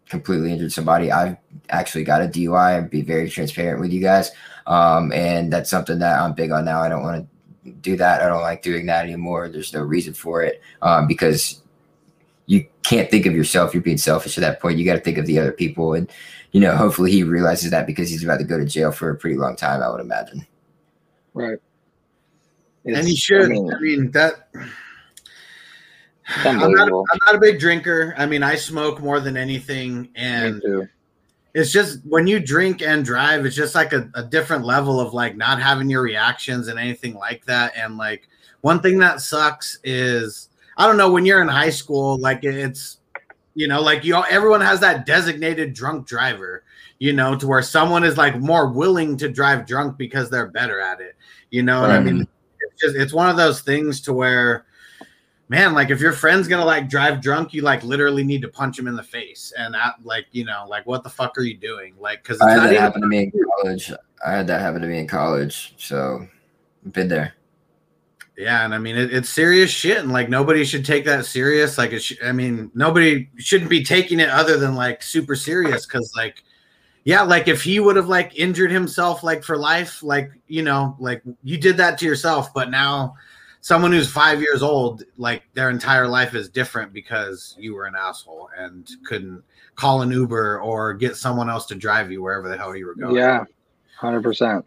completely injured somebody. I've actually got a DUI. I'd be very transparent with you guys. Um, and that's something that I'm big on now. I don't want to do that. I don't like doing that anymore. There's no reason for it um, because you can't think of yourself. You're being selfish at that point. You got to think of the other people. And, you know, hopefully he realizes that because he's about to go to jail for a pretty long time, I would imagine. Right. and he should I mean, i mean that I'm not, unbelievable. I'm not a big drinker. I mean, I smoke more than anything, and it's just when you drink and drive, it's just like a, a different level of like not having your reactions and anything like that. And like one thing that sucks is I don't know when you're in high school, like it's you know, like you everyone has that designated drunk driver, you know, to where someone is like more willing to drive drunk because they're better at it. You know what I mean? It's just it's one of those things to where man, like if your friend's gonna like drive drunk, you like literally need to punch him in the face, and that, like you know, like what the fuck are you doing? Like, because I it's had that happen to me in college. I had that happen to me in college. So, been there. Yeah, and I mean it, it's serious shit, and like nobody should take that serious. Like, sh- I mean, nobody shouldn't be taking it other than like super serious, because like. Yeah, like if he would have like injured himself like for life, like you know, like you did that to yourself, but now someone who's five years old, like their entire life is different because you were an asshole and couldn't call an Uber or get someone else to drive you wherever the hell you were going. Yeah, hundred percent,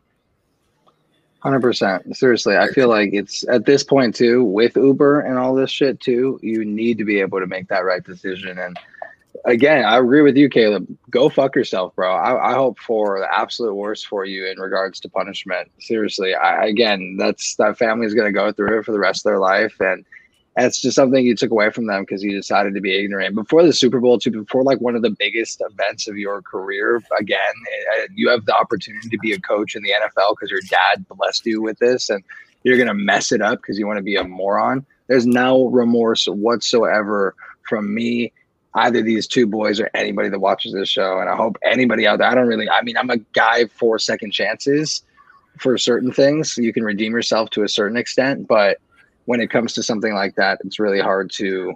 hundred percent. Seriously, I feel like it's at this point too, with Uber and all this shit too. You need to be able to make that right decision. And again, I agree with you, Caleb. Go fuck yourself, bro. I, I hope for the absolute worst for you in regards to punishment. Seriously, I again, that's that family's gonna go through it for the rest of their life, and that's just something you took away from them because you decided to be ignorant before the Super Bowl, too, before like one of the biggest events of your career. Again, eh, you have the opportunity to be a coach in the NFL because your dad blessed you with this, and you're gonna mess it up because you want to be a moron. There's no remorse whatsoever from me, either these two boys or anybody that watches this show. And I hope anybody out there. I don't really. I mean, I'm a guy for second chances for certain things. You can redeem yourself to a certain extent, but when it comes to something like that, it's really hard to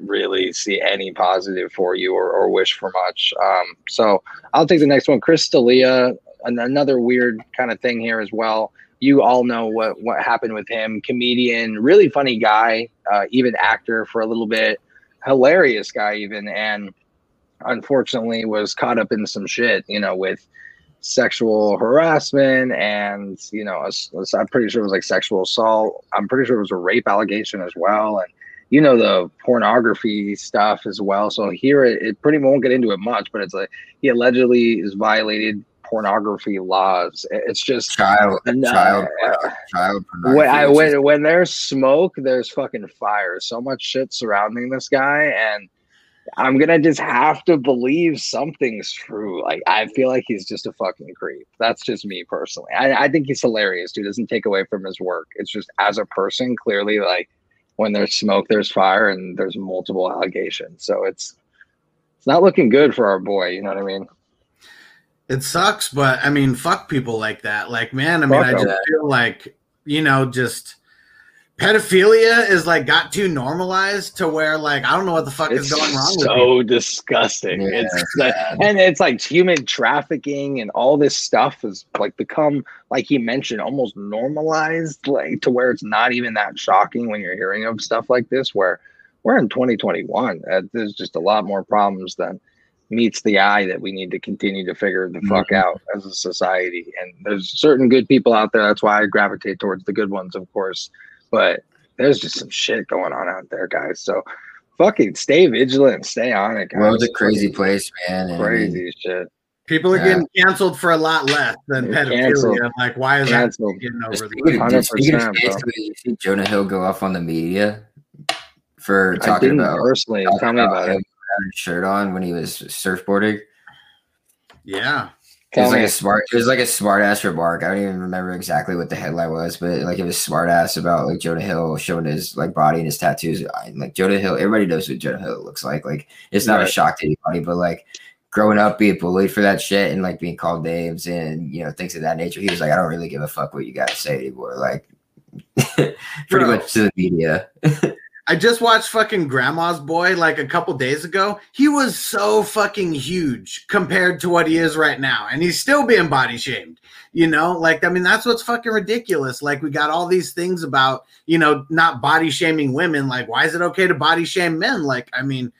really see any positive for you or, or wish for much. Um, so I'll take the next one. Chris D'Elia, an- another weird kind of thing here as well. You all know what what happened with him. Comedian, really funny guy, uh, even actor for a little bit, hilarious guy even, and unfortunately was caught up in some shit. You know, with sexual harassment and you know i'm pretty sure it was like sexual assault i'm pretty sure it was a rape allegation as well and you know the pornography stuff as well so here it, it pretty won't get into it much but it's like he allegedly is violated pornography laws it's just Child, No. child, child. when, I, when, when there's smoke, there's fucking fire. So much shit surrounding this guy, and I'm gonna just have to believe something's true. Like I feel like he's just a fucking creep. That's just me personally. I, I think he's hilarious, dude. Doesn't take away from his work. It's just as a person, clearly, like when there's smoke, there's fire, and there's multiple allegations. So it's it's not looking good for our boy. You know what I mean? It sucks, but I mean, fuck people like that. Like, man, I mean, Fuck I just them. feel like, you know, just pedophilia is like got too normalized to where like I don't know what the fuck is going wrong with people. so disgusting. Yeah, it's it's like, and it's like human trafficking and all this stuff has like become like he mentioned almost normalized like to where it's not even that shocking when you're hearing of stuff like this where we're in 2021 uh, there's just a lot more problems than meets the eye that we need to continue to figure the fuck Mhm. out as a society. And there's certain good people out there. That's why I gravitate towards the good ones, of course. But there's just some shit going on out there, guys. So fucking stay vigilant, stay on it, guys. World's a crazy place, man. and crazy shit. People are Yeah. getting canceled for a lot less than They're pedophilia. canceled. I'm like, why is Canceled. that getting over the Speaking of, 100%, speaking of bro. you see Jonah Hill go off on the media for I talking didn't about personally. talking Tell me about him it. his shirt on when he was surfboarding. Yeah. It Tell was like a smart. It was like a smart ass remark. I don't even remember exactly what the headline was, but like it was smart ass about like Jonah Hill showing his like body and his tattoos. Like Jonah Hill, everybody knows what Jonah Hill looks like. Like it's not a shock to anybody, but like growing up being bullied for that shit and like being called names and you know things of that nature, he was like, I don't really give a fuck what you guys say anymore. Like (laughs) pretty Bro. much to the media. (laughs) I just watched fucking Grandma's Boy like a couple days ago. He was so fucking huge compared to what he is right now. And he's still being body shamed. You know, like, I mean, that's what's fucking ridiculous. Like, we got all these things about, you know, not body shaming women. Like, why is it okay to body shame men? Like, I mean,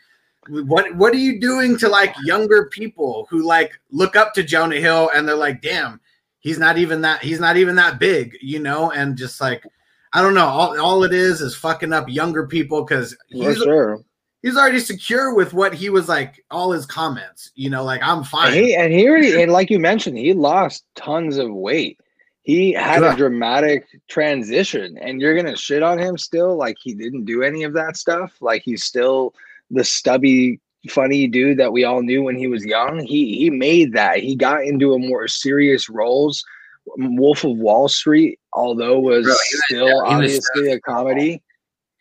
what what are you doing to like younger people who like look up to Jonah Hill and they're like, damn, he's not even that he's not even that big, you know, and just like I don't know. All, all it is is fucking up younger people because he's sure. he's already secure with what he was like. All his comments, you know, like I'm And fine. he and he already and like you mentioned, he lost tons of weight. He had Yeah. a dramatic transition, and you're gonna shit on him still, like he didn't do any of that stuff. Like he's still the stubby, funny dude that we all knew when he was young. He he made that. He got into a more serious roles. Wolf of Wall Street, although was Bro, was- still he was obviously so a comedy,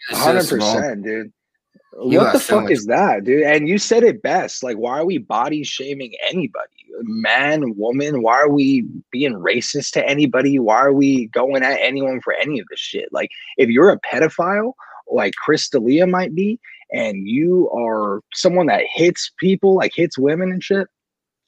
so hundred percent, dude. You what the so fuck much- is that, dude? And you said it best. Like, why are we body shaming anybody? Man, woman, why are we being racist to anybody? Why are we going at anyone for any of this shit? Like, if you're a pedophile, like Chris D'Elia might be, and you are someone that hits people, like hits women and shit,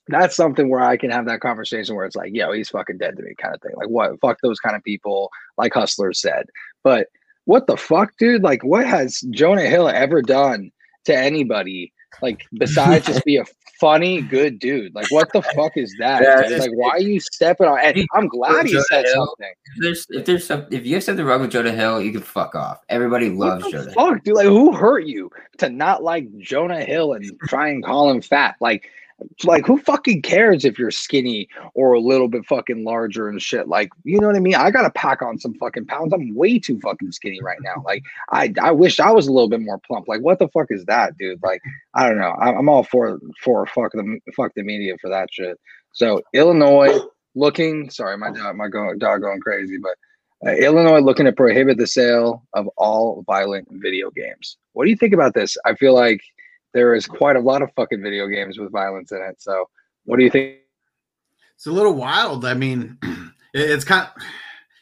that's something where I can have that conversation where it's like, yo, he's fucking dead to me, kind of thing. Like, what? Fuck those kind of people, like Hustler said. But what the fuck, dude? Like, what has Jonah Hill ever done to anybody? Like, besides just (laughs) be a funny, good dude. Like, what the fuck is that? Yeah? Like, why are you stepping on? And I'm glad he said Hill. something. If there's if there's some if you have something wrong with Jonah Hill, you can fuck off. Everybody loves what Jonah. Hill. fuck, dude? Like, who hurt you to not like Jonah Hill and try and call him fat? Like, like who fucking cares if you're skinny or a little bit fucking larger and shit? Like, you know what I mean? I gotta pack on some fucking pounds. I'm way too fucking skinny right now. Like, I I wish I was a little bit more plump. Like, what the fuck is that, dude? Like, I don't know. I'm, all for for fuck the fuck the media for that shit. So Illinois looking. Sorry, my dog my dog going crazy, but. Uh, Illinois looking to prohibit the sale of all violent video games. What do you think about this? I feel like there is quite a lot of fucking video games with violence in it. So, what do you think? it's a little wild. I mean, (clears throat) it's kind of,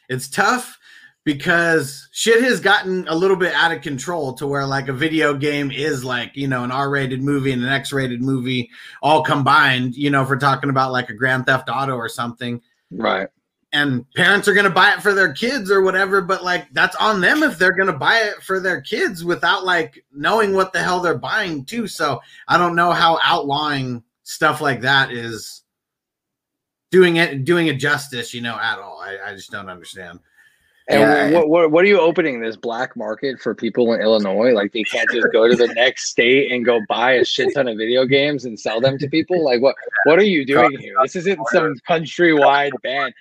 it's tough because shit has gotten a little bit out of control to where like a video game is like, you know, an R-rated movie and an X-rated movie all combined, you know, if we're talking about like a Grand Theft Auto or something. Right. And parents are going to buy it for their kids or whatever, but like that's on them if they're going to buy it for their kids without like knowing what the hell they're buying too. So, I don't know how outlawing stuff like that is doing it doing it justice you know at all i, I just don't understand And Yeah, what, what what are you opening this black market for people in Illinois? Like they can't just go to the next state and go buy a shit ton of video games and sell them to people. Like what what are you doing here? This isn't some countrywide ban.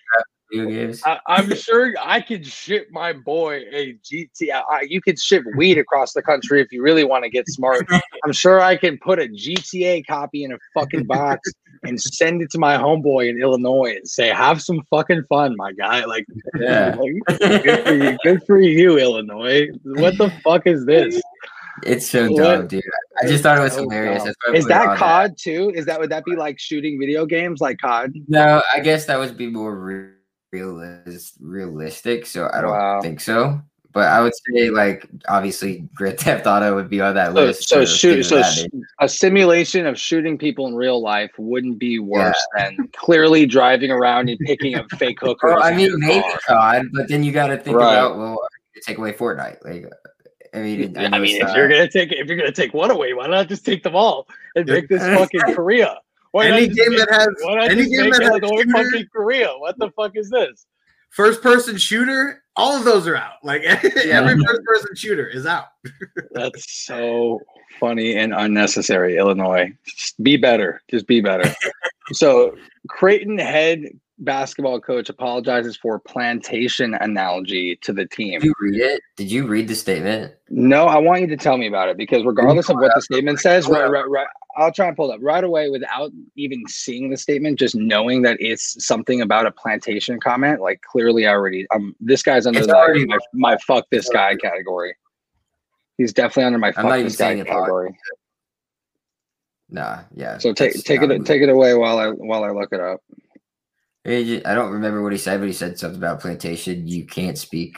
Video games. I, I'm sure I could ship my boy a GT. I, you could ship weed across the country if you really want to get smart. (laughs) I'm sure I can put a GTA copy in a fucking box and send it to my homeboy in Illinois and say, "Have some fucking fun, my guy." Like, Yeah. (laughs) like, good for you, good for you, Illinois. What the fuck is this? It's so What? dumb, dude. I just thought it was oh, So hilarious. Is that COD too? Is that would that be like shooting video games like COD? No, I guess that would be more re- realis- realistic. So I don't Wow. think so. But I would say, like, obviously, Grand (laughs) Theft Auto would be on that So, list. so shoot, so sh- a simulation of shooting people in real life wouldn't be worse than clearly driving around and picking up fake (laughs) hookers. Well, I mean, maybe car. COD, but then you got to think Right. about well, take away Fortnite. Like, I mean, I, I mean, if you're gonna take if you're gonna take one away, why not just take them all and make this fucking (laughs) Korea? Why any game make, that has why any just game make that has Illinois fucking Korea? What the fuck is this? First person shooter, all of those are out. Like (laughs) every mhm. first person shooter is out. (laughs) That's so funny and unnecessary, Illinois. Just be better. Just be better. (laughs) so Creighton head basketball coach apologizes for plantation analogy to the team. Did you read it? Did you read the statement? No, I want you to tell me about it because regardless of what the statement says, right, right, right, I'll try and pull it up right away without even seeing the statement, just knowing that it's something about a plantation comment. Like clearly, I already um, this guy's under the, my, my fuck this guy category. He's definitely under my fuck this guy category. Nah, yeah. So take take it take it away while I while I look it up. I don't remember what he said, but he said something about plantation. You can't speak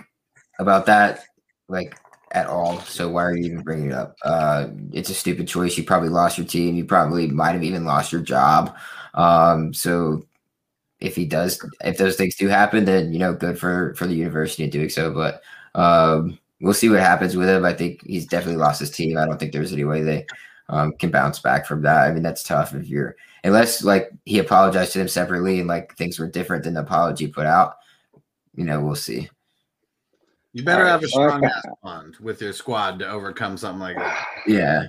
about that like at all. So why are you even bringing it up? Uh, it's a stupid choice. You probably lost your team. You probably might have even lost your job. Um, so if he does, if those things do happen, then you know, good for for the university in doing so. But um, we'll see what happens with him. I think he's definitely lost his team. I don't think there's any way they um, can bounce back from that. I mean, that's tough if you're unless like he apologized to them separately and like things were different than the apology put out. You know, we'll see. You better have a strong ass bond with your squad to overcome something like that. Yeah.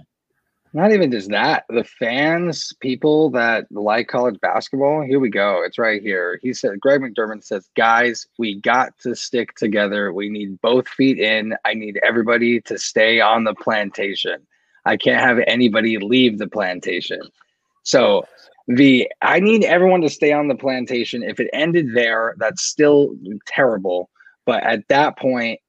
Not even just that. The fans, people that like college basketball, here we go. It's right here. He said, Greg McDermott says, guys, we got to stick together. We need both feet in. I need everybody to stay on the plantation. I can't have anybody leave the plantation. So the I need everyone to stay on the plantation. If it ended there, that's still terrible. But at that point,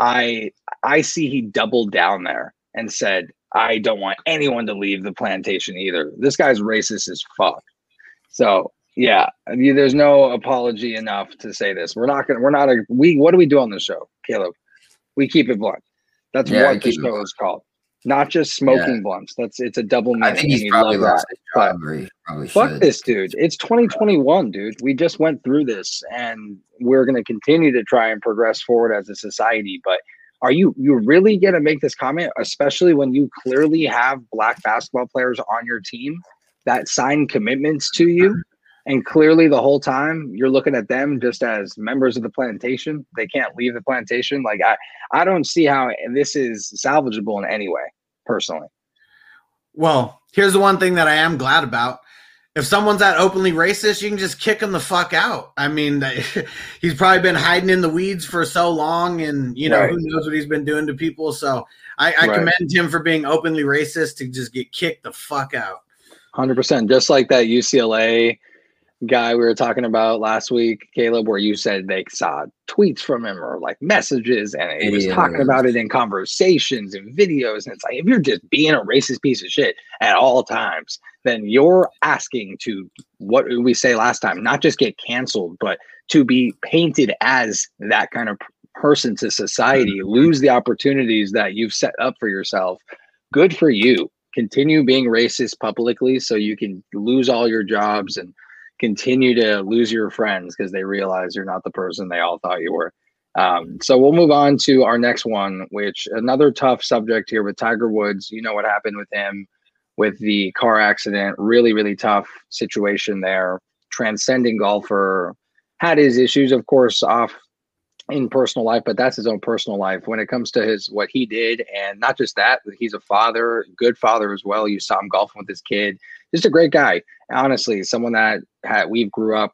I I see he doubled down there and said, I don't want anyone to leave the plantation either. This guy's racist as fuck. So yeah, there's no apology enough to say this. We're not gonna we're not a we what do we do on the show, Caleb? We keep it blunt. That's yeah, what the show is called not just smoking yeah. blunts. That's it's a double. Meaning. I think he's probably lost his job. Probably fuck should. this dude. It's 2021, dude. We just went through this, and we're going to continue to try and progress forward as a society. But are you you really going to make this comment, especially when you clearly have black basketball players on your team that sign commitments to you? And clearly, the whole time you're looking at them just as members of the plantation. They can't leave the plantation. Like I, I don't see how this is salvageable in any way, personally. Well, here's the one thing that I am glad about. If someone's that openly racist, you can just kick him the fuck out. I mean, (laughs) he's probably been hiding in the weeds for so long, and you know right. who knows what he's been doing to people. So I, I right. commend him for being openly racist to just get kicked the fuck out. Hundred percent, just like that UCLA guy we were talking about last week, Caleb, where you said they saw tweets from him or like messages and he was talking about it in conversations and videos. And it's like, if you're just being a racist piece of shit at all times, then you're asking to what we say last time, not just get canceled, but to be painted as that kind of person to society, mm-hmm. lose the opportunities that you've set up for yourself. Good for you. Continue being racist publicly so you can lose all your jobs and continue to lose your friends because they realize you're not the person they all thought you were. Um, so we'll move on to our next one, which another tough subject here with Tiger Woods. You know what happened with him with the car accident. Really, really tough situation there. Transcending golfer had his issues, of course, off in personal life, but that's his own personal life. When it comes to his what he did, and not just that, he's a father, good father as well. You saw him golfing with his kid. Just a great guy. Honestly, someone that had, we grew up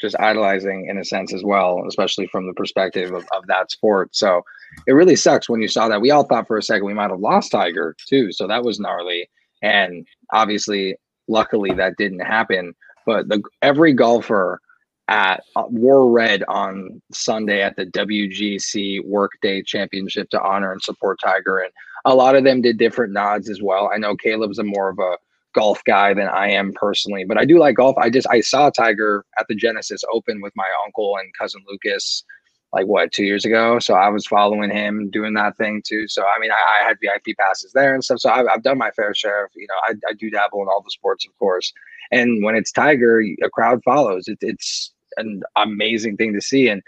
just idolizing in a sense as well, especially from the perspective of, of that sport. So it really sucks when you saw that. We all thought for a second we might have lost Tiger too. So that was gnarly. And obviously, luckily that didn't happen. But the every golfer at uh, red on Sunday at the WGC Workday Championship to honor and support Tiger, and a lot of them did different nods as well. I know Caleb's a more of a golf guy than I am personally, but I do like golf. I just I saw Tiger at the Genesis Open with my uncle and cousin Lucas, like what two years ago. So I was following him doing that thing too. So I mean, I, I had VIP passes there and stuff. So I've, I've done my fair share of you know I, I do dabble in all the sports, of course. And when it's Tiger, a crowd follows. It, it's an amazing thing to see. And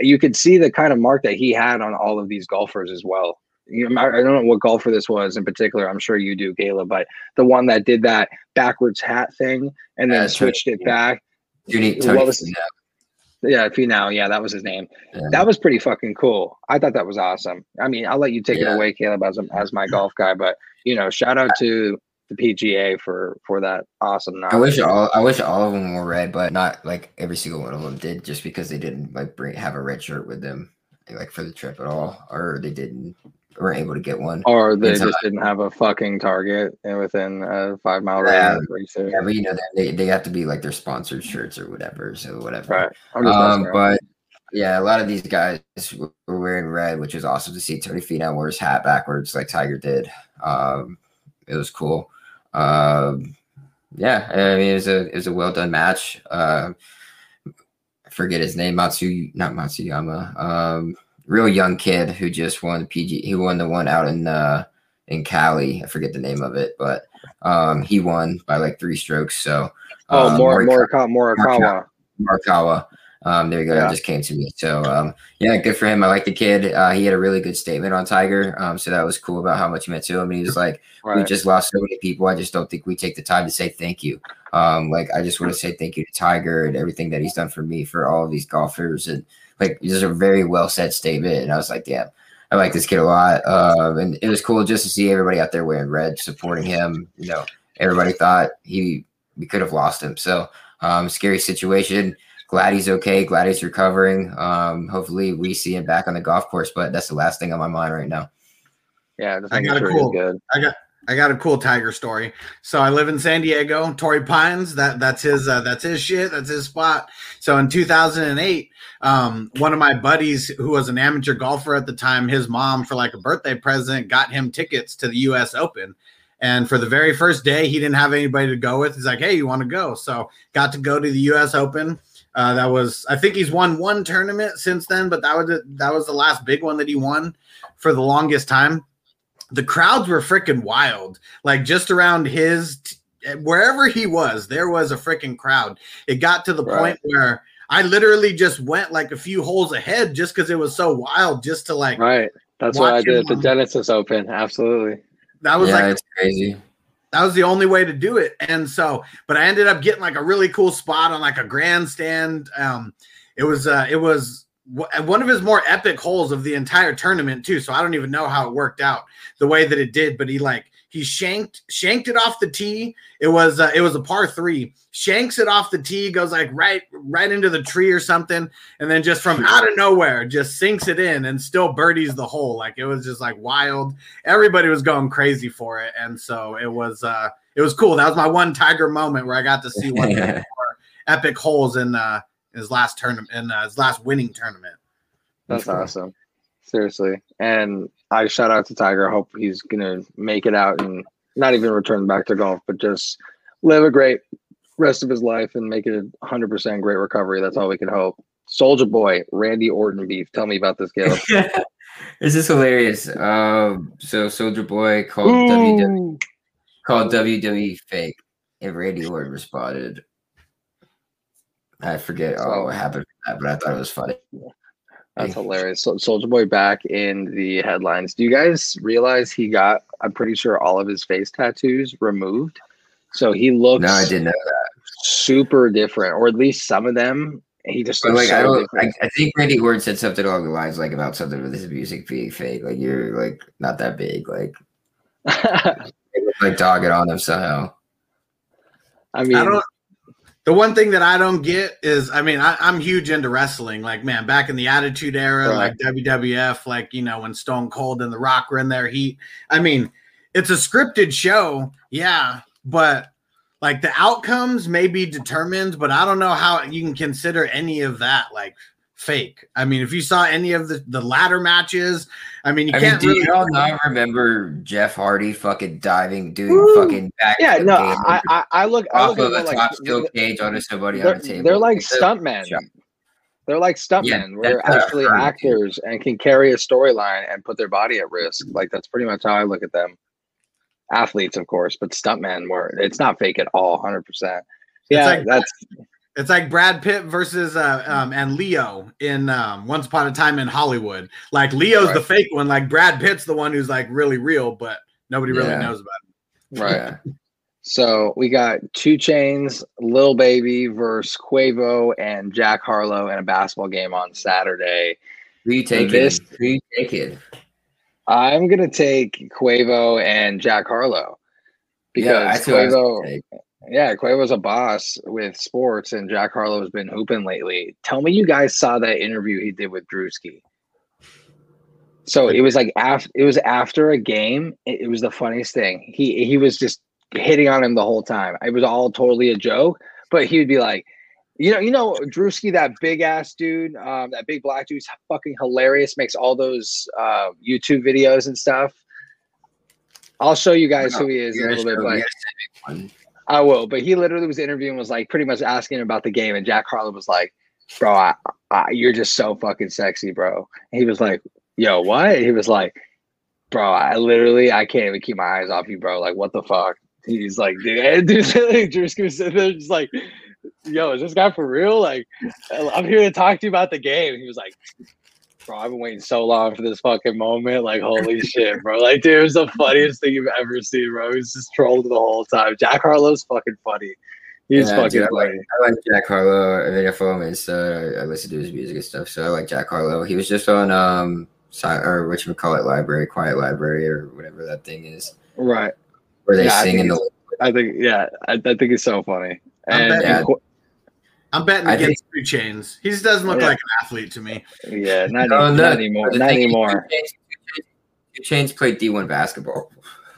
you could see the kind of mark that he had on all of these golfers as well. you know, I don't know what golfer this was in particular. I'm sure you do, Caleb, but the one that did that backwards hat thing and then Yeah, switched it back. Tony, What was- Finau. Yeah, Finau. Yeah, that was his name. Yeah. That was pretty fucking cool. I thought that was awesome. I mean, I'll let you take Yeah. it away, Caleb, as as my golf guy. But you know, shout out to the PGA for for that awesome. I wish all I wish all of them were red, but not like every single one of them did, just because they didn't like bring have a red shirt with them, like for the trip at all, or they didn't weren't able to get one. or they just didn't have a fucking target within a five mile radius. pretty. Yeah, but you know they they have to be like their sponsored shirts or whatever, so whatever. Right. Um, but yeah, a lot of these guys were wearing red, which was awesome to see. Tony Finau wear his hat backwards like Tiger did. Um, it was cool. Um, yeah, I mean it was a it was a well done match. Uh, I forget his name, Matsu, not Matsuyama. Um, real young kid who just won the PG. He won the one out in uh in Cali. I forget the name of it, but um, he won by like three strokes. So oh, um, Mor- Morikawa- Morikawa. Morikawa. Um, there you go. Yeah. That just came to me. So, um, yeah, good for him. I like the kid. Uh, he had a really good statement on Tiger. Um, so that was cool about how much he meant to him. And he was like, "We just lost so many people. I just don't think we take the time to say thank you. Um, like I just want to say thank you to Tiger and everything that he's done for me for all of these golfers. And like, this is a very well said statement. And I was like, damn, I like this kid a lot. Um, and it was cool just to see everybody out there wearing red, supporting him. You know, everybody thought he we could have lost him. So, um, scary situation glad he's okay. Glad he's recovering. Um, hopefully we see him back on the golf course, but that's the last thing on my mind right now. Yeah, the I got is a cool- good. I got I got a cool tiger story. So I live in San Diego. Torrey Pines, that that's his uh, that's his shit. That's his spot. So in 2008, um, one of my buddies who was an amateur golfer at the time, his mom for like a birthday present got him tickets to the U.S. Open. And for the very first day, he didn't have anybody to go with. He's like, "Hey, you want to go?" So got to go to the U.S. Open. Uh, that was I think he's won one tournament since then, but that was that was the last big one that he won for the longest time the crowds were freaking wild. Like just around his wherever he was, there was a freaking crowd. It got to the Right. point where I literally just went like a few holes ahead just because it was so wild, just to like Right. That's what I did at the Genesis Open. Absolutely. that was yeah, like it's crazy. That was the only way to do it. And so, but I ended up getting like a really cool spot on like a grandstand. Um, it was uh, it was w- one of his more epic holes of the entire tournament too. So I don't even know how it worked out the way that it did. But he like he shanked shanked it off the tee. It was uh, it was a par three. Shanks it off the tee, goes like right right into the tree or something, and then just from out of nowhere just sinks it in and still birdies the hole. Like it was just like wild everybody was going crazy for it and so it was uh it was cool that was my one tiger moment where i got to see one of the (laughs) more epic holes in uh his last tournament in uh, his last winning tournament That's awesome. Seriously. And I shout out to Tiger. I hope he's gonna make it out and not even return back to golf, but just live a great rest of his life and make it a hundred percent great recovery. That's all we can hope. Soldier Boy, Randy Orton beef. Tell me about this, Caleb. (laughs) this is hilarious. Um, so Soldier Boy called WWE called WWE fake, and Randy Orton responded. I forget all what happened, that, but I thought it was funny. That's hilarious. So, Soldier Boy back in the headlines. Do you guys realize he got? I'm pretty sure all of his face tattoos removed. So he looks No, I didn't know that. super different, or at least some of them. He just But like, I don't. I. I think Randy Orton said something along the lines like about something with his music being fake. Like you're like not that big. Like (laughs) they look like dogging on him somehow. I mean, i don't the one thing that i don't get is i mean I, i'm huge into wrestling. Like man back in the attitude era Right. like wwf like you know when stone cold and the rock were in their heat. I mean it's a scripted show yeah but like the outcomes may be determined but i don't know how you can consider any of that. Like fake i mean if you saw any of the the ladder matches i mean you I can't do really you all not remember Jeff Hardy fucking diving, doing Woo! fucking back? yeah, no, I, I, I look, I off look of a more top like steel cage onto somebody they're, on a table. they're like stuntmen. They're like stuntmen. Yeah, We're that's what I've actually heard, too. actors and can carry a storyline and put their body at risk. Like that's pretty much how I look at them. Athletes, of course, but stuntmen were. It's not fake at all. Hundred percent. Yeah, like- that's It's like Brad Pitt versus uh, um, and Leo in um, Once Upon a Time in Hollywood. Like Leo's Right. the fake one. Like Brad Pitt's the one who's like really real, but nobody really Yeah. knows about it. (laughs) Right. So we got Two Chainz, Lil Baby versus Quavo and Jack Harlow in a basketball game on Saturday. Who you taking? This- Who you taking? I'm gonna take Quavo and Jack Harlow because that's who I was Quavo, take. Yeah, Quavo's a boss with sports, and Jack Harlow has been hooping lately. Tell me, you guys saw that interview he did with Drewski. So it was like after it was after a game. It, it was the funniest thing. He he was just hitting on him the whole time. It was all totally a joke, but he would be like, you know, you know, Drewski, that big ass dude, um, that big black dude's fucking hilarious. Makes all those uh, YouTube videos and stuff. I'll show you guys who he is in a little bit, I will. But he literally was interviewing, was like pretty much asking about the game, and Jack Harlow was like, "Bro, I, I, you're just so fucking sexy, bro." And he was like, "Yo, what?" He was like, "Bro, I literally I can't even keep my eyes off you, bro. Like, what the fuck?" He's like, "Dude, (laughs) dude, Drewski was sitting there just like." Yo, is this guy for real? Like, I'm here to talk to you about the game. He was like, bro, I've been waiting so long for this fucking moment. Like, holy shit, bro. Like, dude, it was the funniest thing you've ever seen, bro. He was just trolling the whole time. Jack Harlow's fucking funny. He's Yeah, fucking dude, I like, funny. I like Jack Harlow. I mean, I follow him on Insta. I listen to his music and stuff. So I like Jack Harlow. He was just on um, or what you call it, library, quiet library, or whatever that thing is, Right. where they Yeah, I sing in the. I think, yeah, I, I think it's so funny. And, Yeah. Qu- I'm betting I against Two Chainz. He just doesn't look Yeah. like an athlete to me. yeah, not, No, any- no, not anymore. Not anymore. Two Chainz- Two Chainz played D1 basketball.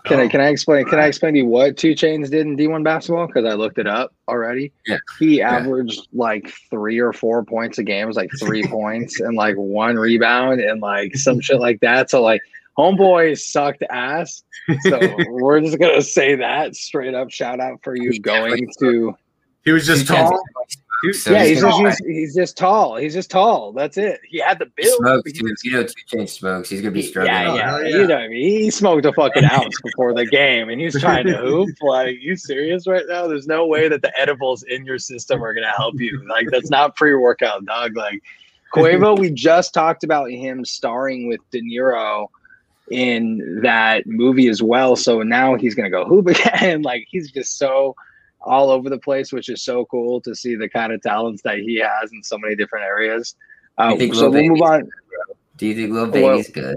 Can I Oh. can I explain? Can I explain to you what Two Chainz did in D1 basketball? Because I looked it up already. Yeah. He Yeah. averaged like three or four points a game. It was like three (laughs) points and like one rebound and like some shit like that. So like homeboy sucked ass. So (laughs) we're just gonna say that straight up. Shout out for you going to. He was just tall. He- So yeah, he's he's gonna- just he's, he's just tall. He's just tall. That's it. He had the He build. smokes, he dude. You know, Two Chainz smokes. He's gonna be struggling. Yeah, Oh, yeah, You know what I mean? He smoked a fucking (laughs) ounce before the game and he's trying to hoop. (laughs) Like, you serious right now? There's no way that the edibles in your system are gonna help you. Like, that's not pre-workout, dog. Like Quavo, we just talked about him starring with De Niro in that movie as well. So now he's gonna go hoop (laughs) again. Like he's just so all over the place, which is so cool to see the kind of talents that he has in so many different areas. Uh, so we'll move on. Do you think Lil Well- Baby's good?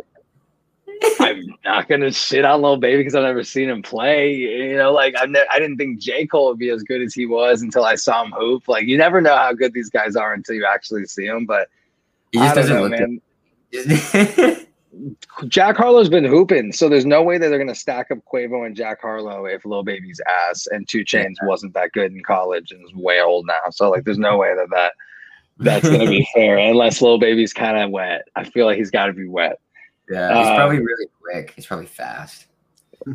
I'm not gonna shit on Lil Baby because I've never seen him play. You know, like I ne- I didn't think J Cole would be as good as he was until I saw him hoop. Like you never know how good these guys are until you actually see them. But He just doesn't know, look. man. (laughs) Jack Harlow's been hooping, so there's no way that they're gonna stack up Quavo and Jack Harlow if Lil Baby's ass and Two Chainz wasn't that good in college and is way old now. So like, there's no way that that that's gonna be (laughs) fair unless Lil Baby's kind of wet. I feel like he's got to be wet. yeah, he's Um, probably really quick. He's probably fast.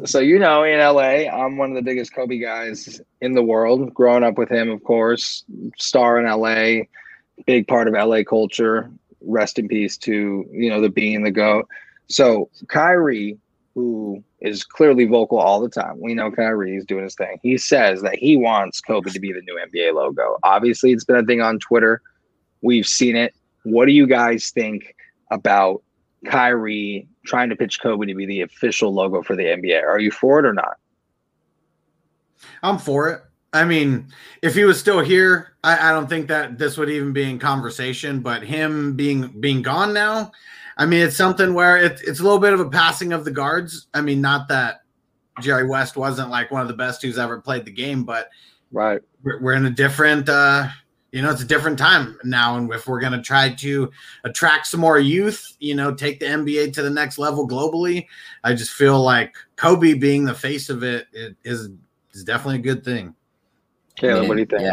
So you know, in LA, I'm one of the biggest Kobe guys in the world. Growing up with him, of course, star in LA, big part of LA culture. Rest in peace to you know the being the goat. So Kyrie, who is clearly vocal all the time, we know Kyrie is doing his thing. He says that he wants Kobe to be the new NBA logo. Obviously, it's been a thing on Twitter. We've seen it. What do you guys think about Kyrie trying to pitch Kobe to be the official logo for the NBA. Are you for it or not? I'm for it. I mean, if he was still here, I, I don't think that this would even be in conversation. But him being being gone now, I mean, it's something where it, it's a little bit of a passing of the guards. I mean, not that Jerry West wasn't like one of the best who's ever played the game, but Right. we're, we're in a different, uh, you know, it's a different time now. And if we're going to try to attract some more youth, you know, take the NBA to the next level globally, I just feel like Kobe being the face of it, it is is definitely a good thing. Caleb, mean, what do you think? Yeah,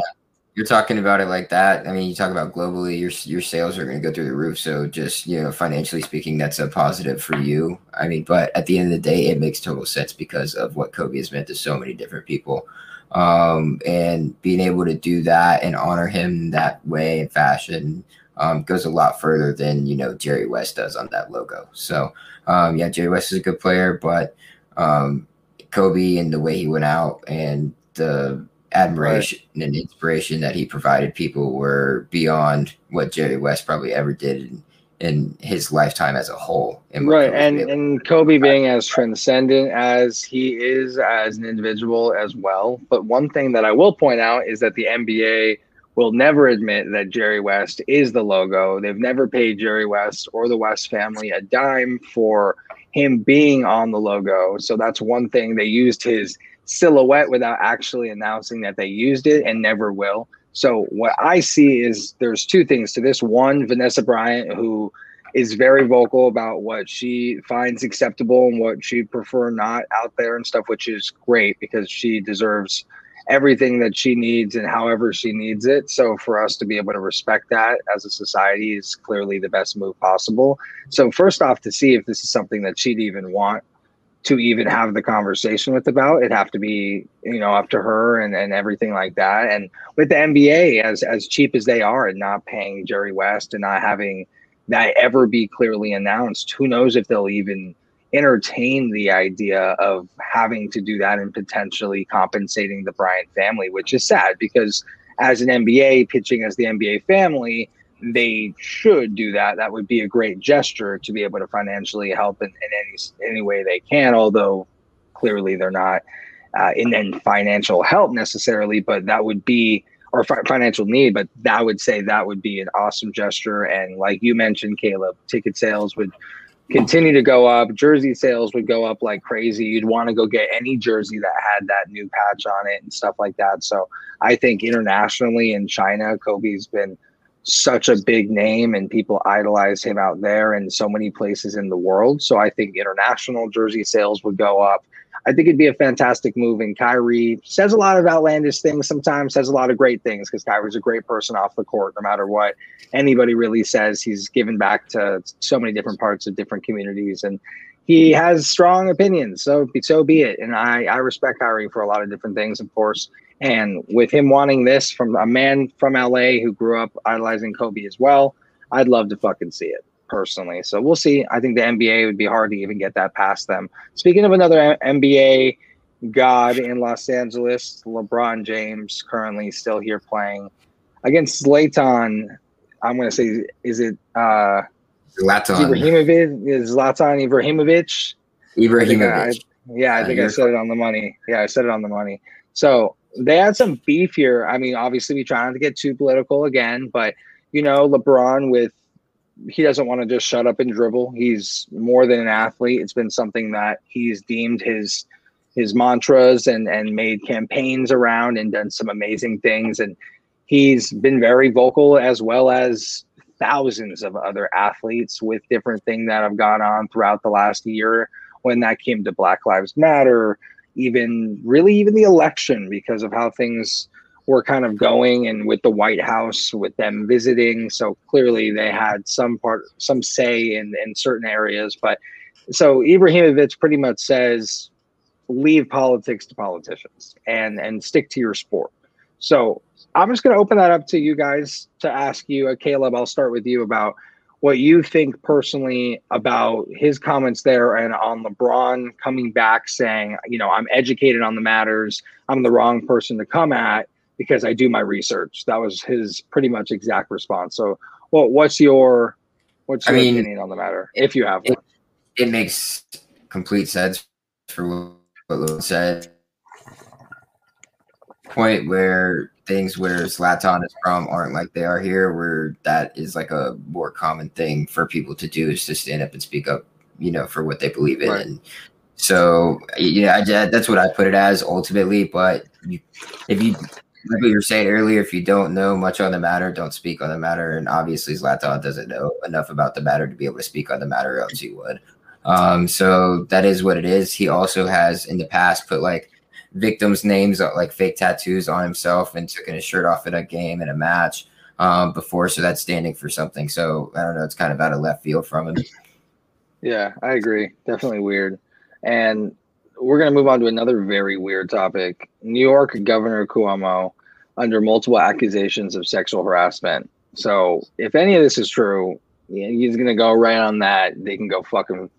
you're talking about it like that. I mean, you talk about globally, your your sales are going to go through the roof. So just you know, financially speaking, that's a positive for you. I mean, but at the end of the day, it makes total sense because of what Kobe has meant to so many different people. Um, and being able to do that and honor him that way and fashion um, goes a lot further than you know Jerry West does on that logo. So um, yeah, Jerry West is a good player, but um, Kobe and the way he went out and the admiration right. and inspiration that he provided people were beyond what Jerry West probably ever did in, in his lifetime as a whole. And right, and and Kobe being as transcendent as he is as an individual as well. But one thing that I will point out is that the NBA will never admit that Jerry West is the logo. They've never paid Jerry West or the West family a dime for him being on the logo. So that's one thing. They used his silhouette without actually announcing that they used it and never will. So what I see is there's two things to this. One, Vanessa Bryant, who is very vocal about what she finds acceptable and what she'd prefer not out there and stuff, which is great because she deserves everything that she needs and however she needs it. So for us to be able to respect that as a society is clearly the best move possible. So first off, to see if this is something that she'd even want to even have the conversation with about, it'd have to be, you know, up to her and, and everything like that. And with the NBA, as as cheap as they are and not paying Jerry West and not having that ever be clearly announced, who knows if they'll even entertain the idea of having to do that and potentially compensating the Bryant family, which is sad because as an NBA pitching as the NBA family, they should do that. That would be a great gesture to be able to financially help in, in any any way they can. Although clearly they're not uh, in, in financial help necessarily, but that would be or fi- financial need. But that would say that would be an awesome gesture. And like you mentioned, Caleb, ticket sales would continue to go up. Jersey sales would go up like crazy. You'd want to go get any jersey that had that new patch on it and stuff like that. So I think internationally in China, Kobe's been such a big name and people idolize him out there in so many places in the world. So I think international jersey sales would go up. I think it'd be a fantastic move. And Kyrie says a lot of outlandish things sometimes, says a lot of great things because Kyrie's a great person off the court, no matter what anybody really says. He's given back to so many different parts of different communities. And he has strong opinions. So, so be it. And I, I respect Kyrie for a lot of different things, of course. And with him wanting this from a man from LA who grew up idolizing Kobe as well, I'd love to fucking see it personally. So we'll see. I think the NBA would be hard to even get that past them. Speaking of another NBA god in Los Angeles, LeBron James currently still here playing against Zlatan. I'm going to say, is it uh, Zlatan Ibrahimovic? Is Zlatan Ibrahimovic? Ibrahimovic. I, yeah, I think I said it on the money. Yeah, I said it on the money. So they had some beef here. I mean, obviously, we try not to get too political again, but you know, LeBron with he doesn't want to just shut up and dribble. He's more than an athlete. It's been something that he's deemed his his mantras and and made campaigns around and done some amazing things. And he's been very vocal as well as thousands of other athletes with different things that have gone on throughout the last year when that came to Black Lives Matter, even really even the election because of how things were kind of going and with the White House with them visiting. So clearly they had some part, some say in, in certain areas. But so Ibrahimovic pretty much says, leave politics to politicians and, and stick to your sport. So I'm just going to open that up to you guys to ask you, uh, Caleb, I'll start with you about what you think personally about his comments there and on LeBron coming back saying, you know, I'm educated on the matters. I'm the wrong person to come at because I do my research. That was his pretty much exact response. So, well, what's your what's your I mean, opinion on the matter, if you have it, one? It makes complete sense for what Lou said. Point where things where Zlatan is from aren't like they are here, where that is like a more common thing for people to do is to stand up and speak up, you know, for what they believe in. Right. And so, yeah, I, that's what I put it as ultimately. But you, if you like what you were saying earlier, if you don't know much on the matter, don't speak on the matter. And obviously, Zlatan doesn't know enough about the matter to be able to speak on the matter, else he would. Um, so that is what it is. He also has in the past put like victims' names, uh, like fake tattoos on himself, and took his shirt off in a game and a match um, before. So that's standing for something. So I don't know. It's kind of out of left field from him. Yeah, I agree. Definitely weird. And we're going to move on to another very weird topic. New York Governor Cuomo under multiple accusations of sexual harassment. So if any of this is true, he's going to go right on that. They can go fucking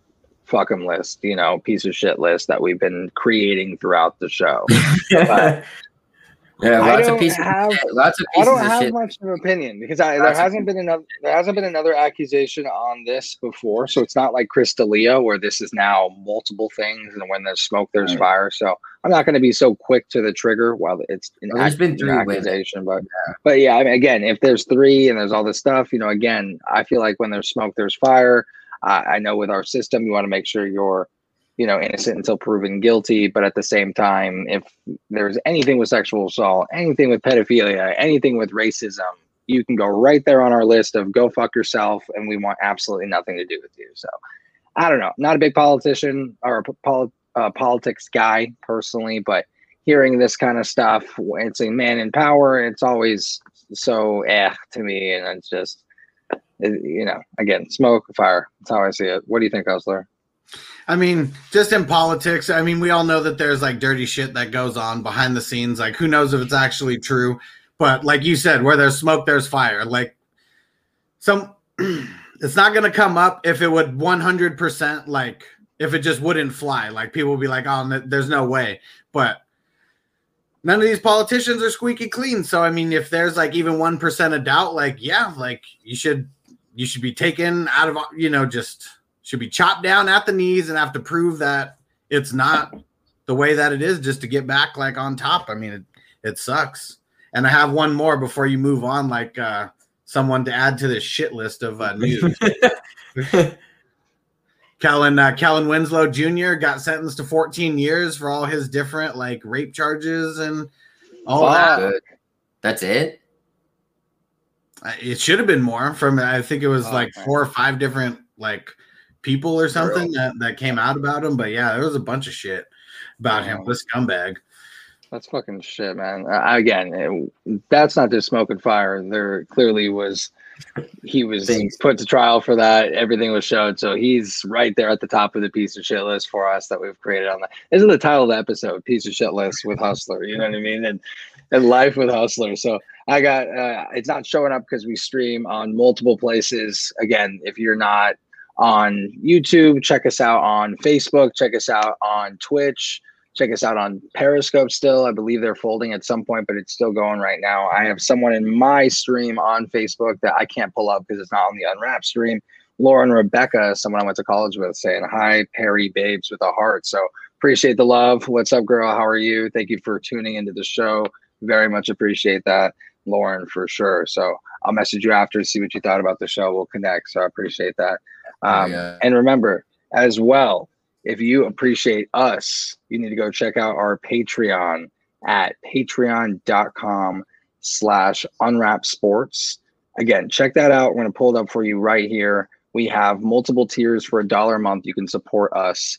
fuck him list, you know, piece of shit list that we've been creating throughout the show. (laughs) but, Yeah, I lots don't of pieces. have- of shit, lots of I don't of have shit. much of an opinion because I, there hasn't been another there hasn't been another accusation on this before. So it's not like Chris D'Elia where this is now multiple things and when there's smoke there's Right. fire. So I'm not going to be so quick to the trigger while it's an, Well, there's ac- been three women. accusation, but but yeah, I mean, again, if there's three and there's all this stuff, you know, again, I feel like when there's smoke there's fire. Uh, I know with our system, you want to make sure you're you know innocent until proven guilty but at the same time if there's anything with sexual assault anything with pedophilia anything with racism you can go right there on our list of go fuck yourself and we want absolutely nothing to do with you. So i don't know not a big politician or a pol- uh, politics guy personally but hearing this kind of stuff it's a man in power it's always so eh to me and it's just Uh, you know again smoke fire that's how i see it what do you think Hustler? I mean, just in politics, I mean, we all know that there's like dirty shit that goes on behind the scenes. Like, who knows if it's actually true? But like you said, where there's smoke, there's fire. Like, some, (clears throat) it's not going to come up if it would 100% like, if it just wouldn't fly. Like, people will be like, oh, there's no way. But none of these politicians are squeaky clean. So, I mean, if there's like even 1% of doubt, like, yeah, like you should, you should be taken out of, you know, just should be chopped down at the knees and have to prove that it's not the way that it is just to get back like on top. I mean, it, it sucks. And I have one more before you move on, like uh, someone to add to this shit list of uh, news. (laughs) Kellen uh, Kellen Winslow Jr. got sentenced to 14 years for all his different like rape charges and all that. That's it. It should have been more from I think it was Oh, like four or five different like people or something that, that came out about him. But yeah, there was a bunch of shit about him. This scumbag. That's fucking shit, man. Uh, again, it, that's not just smoke and fire. There clearly was, he was put to trial for that. Everything was showed. So he's right there at the top of the piece of shit list for us that we've created on that. This is the title of the episode, Piece of Shit List with Hustler. You know what I mean? And, and Life with Hustler. So I got, uh, it's not showing up because we stream on multiple places. Again, if you're not on YouTube, check us out on Facebook, check us out on Twitch. Check us out on Periscope still. I believe they're folding at some point, but it's still going right now. I have someone in my stream on Facebook that I can't pull up because it's not on the Unwrap stream. Lauren Rebecca, someone I went to college with, saying, Hi, Perry Babes with a heart. So appreciate the love. What's up, girl? How are you? Thank you for tuning into the show. Very much appreciate that, Lauren, for sure. So I'll message you after to see what you thought about the show. We'll connect. So I appreciate that. Um, Yeah. And remember, as well, if you appreciate us, you need to go check out our Patreon at patreon.com slash unwrap sports. Again, check that out. We're going to pull it up for you right here. We have multiple tiers for a dollar a month. You can support us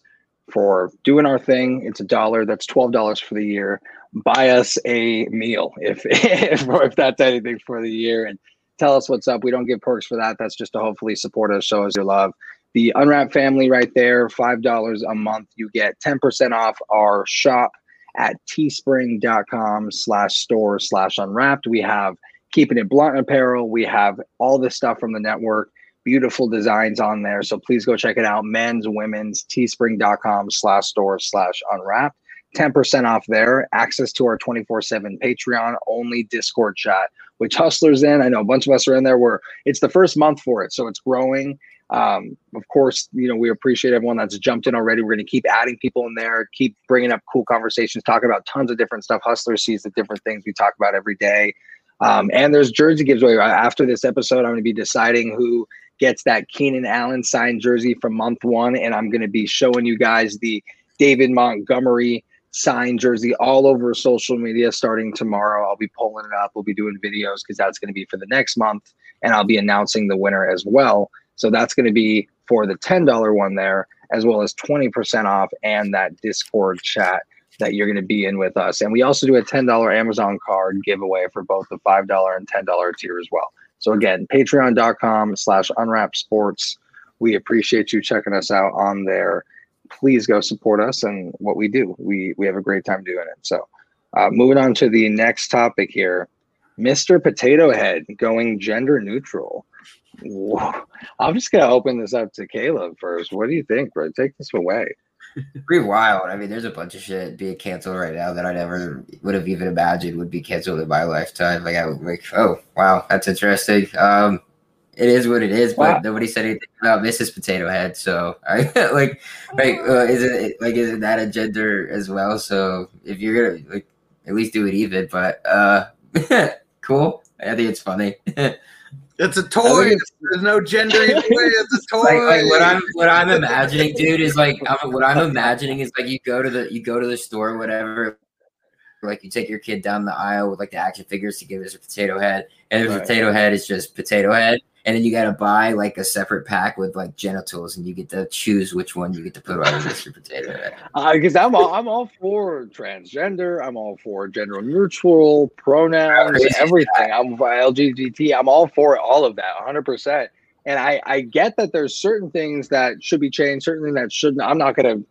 for doing our thing. It's a dollar. That's twelve dollars for the year. Buy us a meal if (laughs) if, if that's anything for the year, and tell us what's up. We don't give perks for that. That's just to hopefully support us, show us your love. The Unwrapped family right there, five dollars a month. You get ten percent off our shop at teespring.com slash store slash unwrapped. We have keeping it blunt apparel. We have all the stuff from the network beautiful designs on there. So please go check it out. Men's, women's, teespring.com slash store slash unwrapped. 10% off there. Access to our 24 7 Patreon only Discord chat, which Hustlers in. I know a bunch of us are in there. Where it's the first month for it. So it's growing. Um, of course, you know, we appreciate everyone that's jumped in already. We're going to keep adding people in there, keep bringing up cool conversations, talking about tons of different stuff. Hustler sees the different things we talk about every day. Um, and there's jersey giveaway. After this episode, I'm going to be deciding who gets that Keenan Allen signed jersey from month one. And I'm going to be showing you guys the David Montgomery signed jersey all over social media starting tomorrow. I'll be pulling it up. We'll be doing videos because that's going to be for the next month. And I'll be announcing the winner as well. So that's going to be for the $10 one there, as well as 20% off and that Discord chat that you're going to be in with us. And we also do a $10 Amazon card giveaway for both the $5 and $10 tier as well. So again, patreon.com slash unwrap sports. We appreciate you checking us out on there. Please go support us and what we do. We we have a great time doing it. So uh, moving on to the next topic here. Mr. Potato Head going gender neutral. Whoa. I'm just gonna open this up to Caleb first. What do you think, bro? Take this away. (laughs) pretty wild. I mean, there's a bunch of shit being canceled right now that I never would have even imagined would be canceled in my lifetime. Like I would like, oh wow, that's interesting. Um, it is what it is, but wow. nobody said anything about Mrs. Potato Head. So (laughs) I like, like, uh, is it like is it that a gender as well? So if you're gonna like, at least do it even. But uh, (laughs) cool. I think it's funny. (laughs) It's a toy. There's no gender either way. It's a toy. Like, like, what I'm what I'm imagining, dude, is like I'm, what I'm imagining is like you go to the you go to the store, or whatever. Like you take your kid down the aisle with like the action figures to give us a potato head, and the right. potato head is just potato head, and then you got to buy like a separate pack with like genitals, and you get to choose which one you get to put on Mr. Potato Head. Because uh, I'm all, I'm all for transgender. I'm all for gender neutral pronouns, everything. I'm LGBT. I'm all for all of that, 100. percent And I I get that there's certain things that should be changed, certainly that shouldn't. I'm not gonna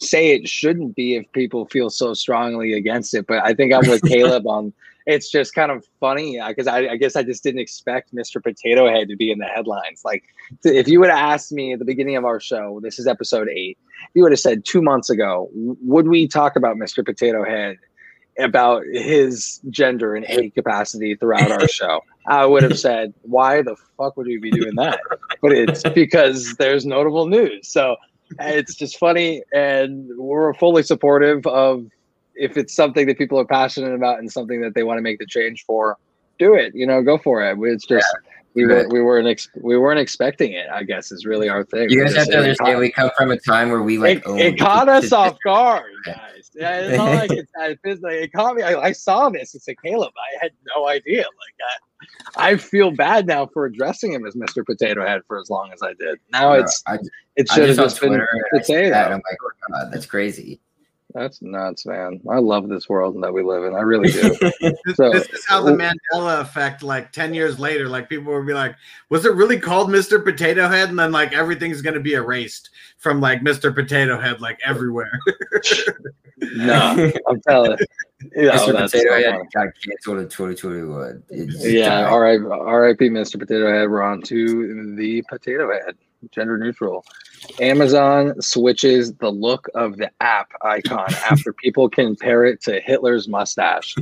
say it shouldn't be if people feel so strongly against it, but I think I'm with (laughs) Caleb on it's just kind of funny uh, because I, I, guess I just didn't expect Mr. Potato Head to be in the headlines. Like, if you would have asked me at the beginning of our show, this is episode eight, you would have said two months ago, would we talk about Mr. Potato Head, about his gender and age capacity throughout our (laughs) show? I would have said, why the fuck would we be doing that? But it's because there's notable news. So it's just funny, and we're fully supportive of if it's something that people are passionate about and something that they want to make the change for, do it. You know, go for it. It's just yeah, we were we weren't ex- we weren't expecting it. I guess is really our thing. You guys have to understand. We come from a time where we like it, it caught us off guard, guys. Yeah, it's not like (laughs) it's, it's like it caught me. I, I saw this. It's a Caleb. I had no idea. Like I, I feel bad now for addressing him as Mr. Potato Head for as long as I did. Now it's I, it should have just, just been potato. I'm like, oh God, that's crazy. That's nuts, man. I love this world that we live in. I really do. (laughs) this, so, this is how the Mandela effect, like 10 years later, like people will be like, was it really called Mr. Potato Head? And then like everything's going to be erased from like Mr. Potato Head, like everywhere. (laughs) no, I'm telling you. Mr. Potato so Head got canceled in 2021. yeah, RIP Mr. Potato Head. We're on to the Potato Head gender neutral. Amazon switches the look of the app icon (laughs) after people compare it to Hitler's mustache.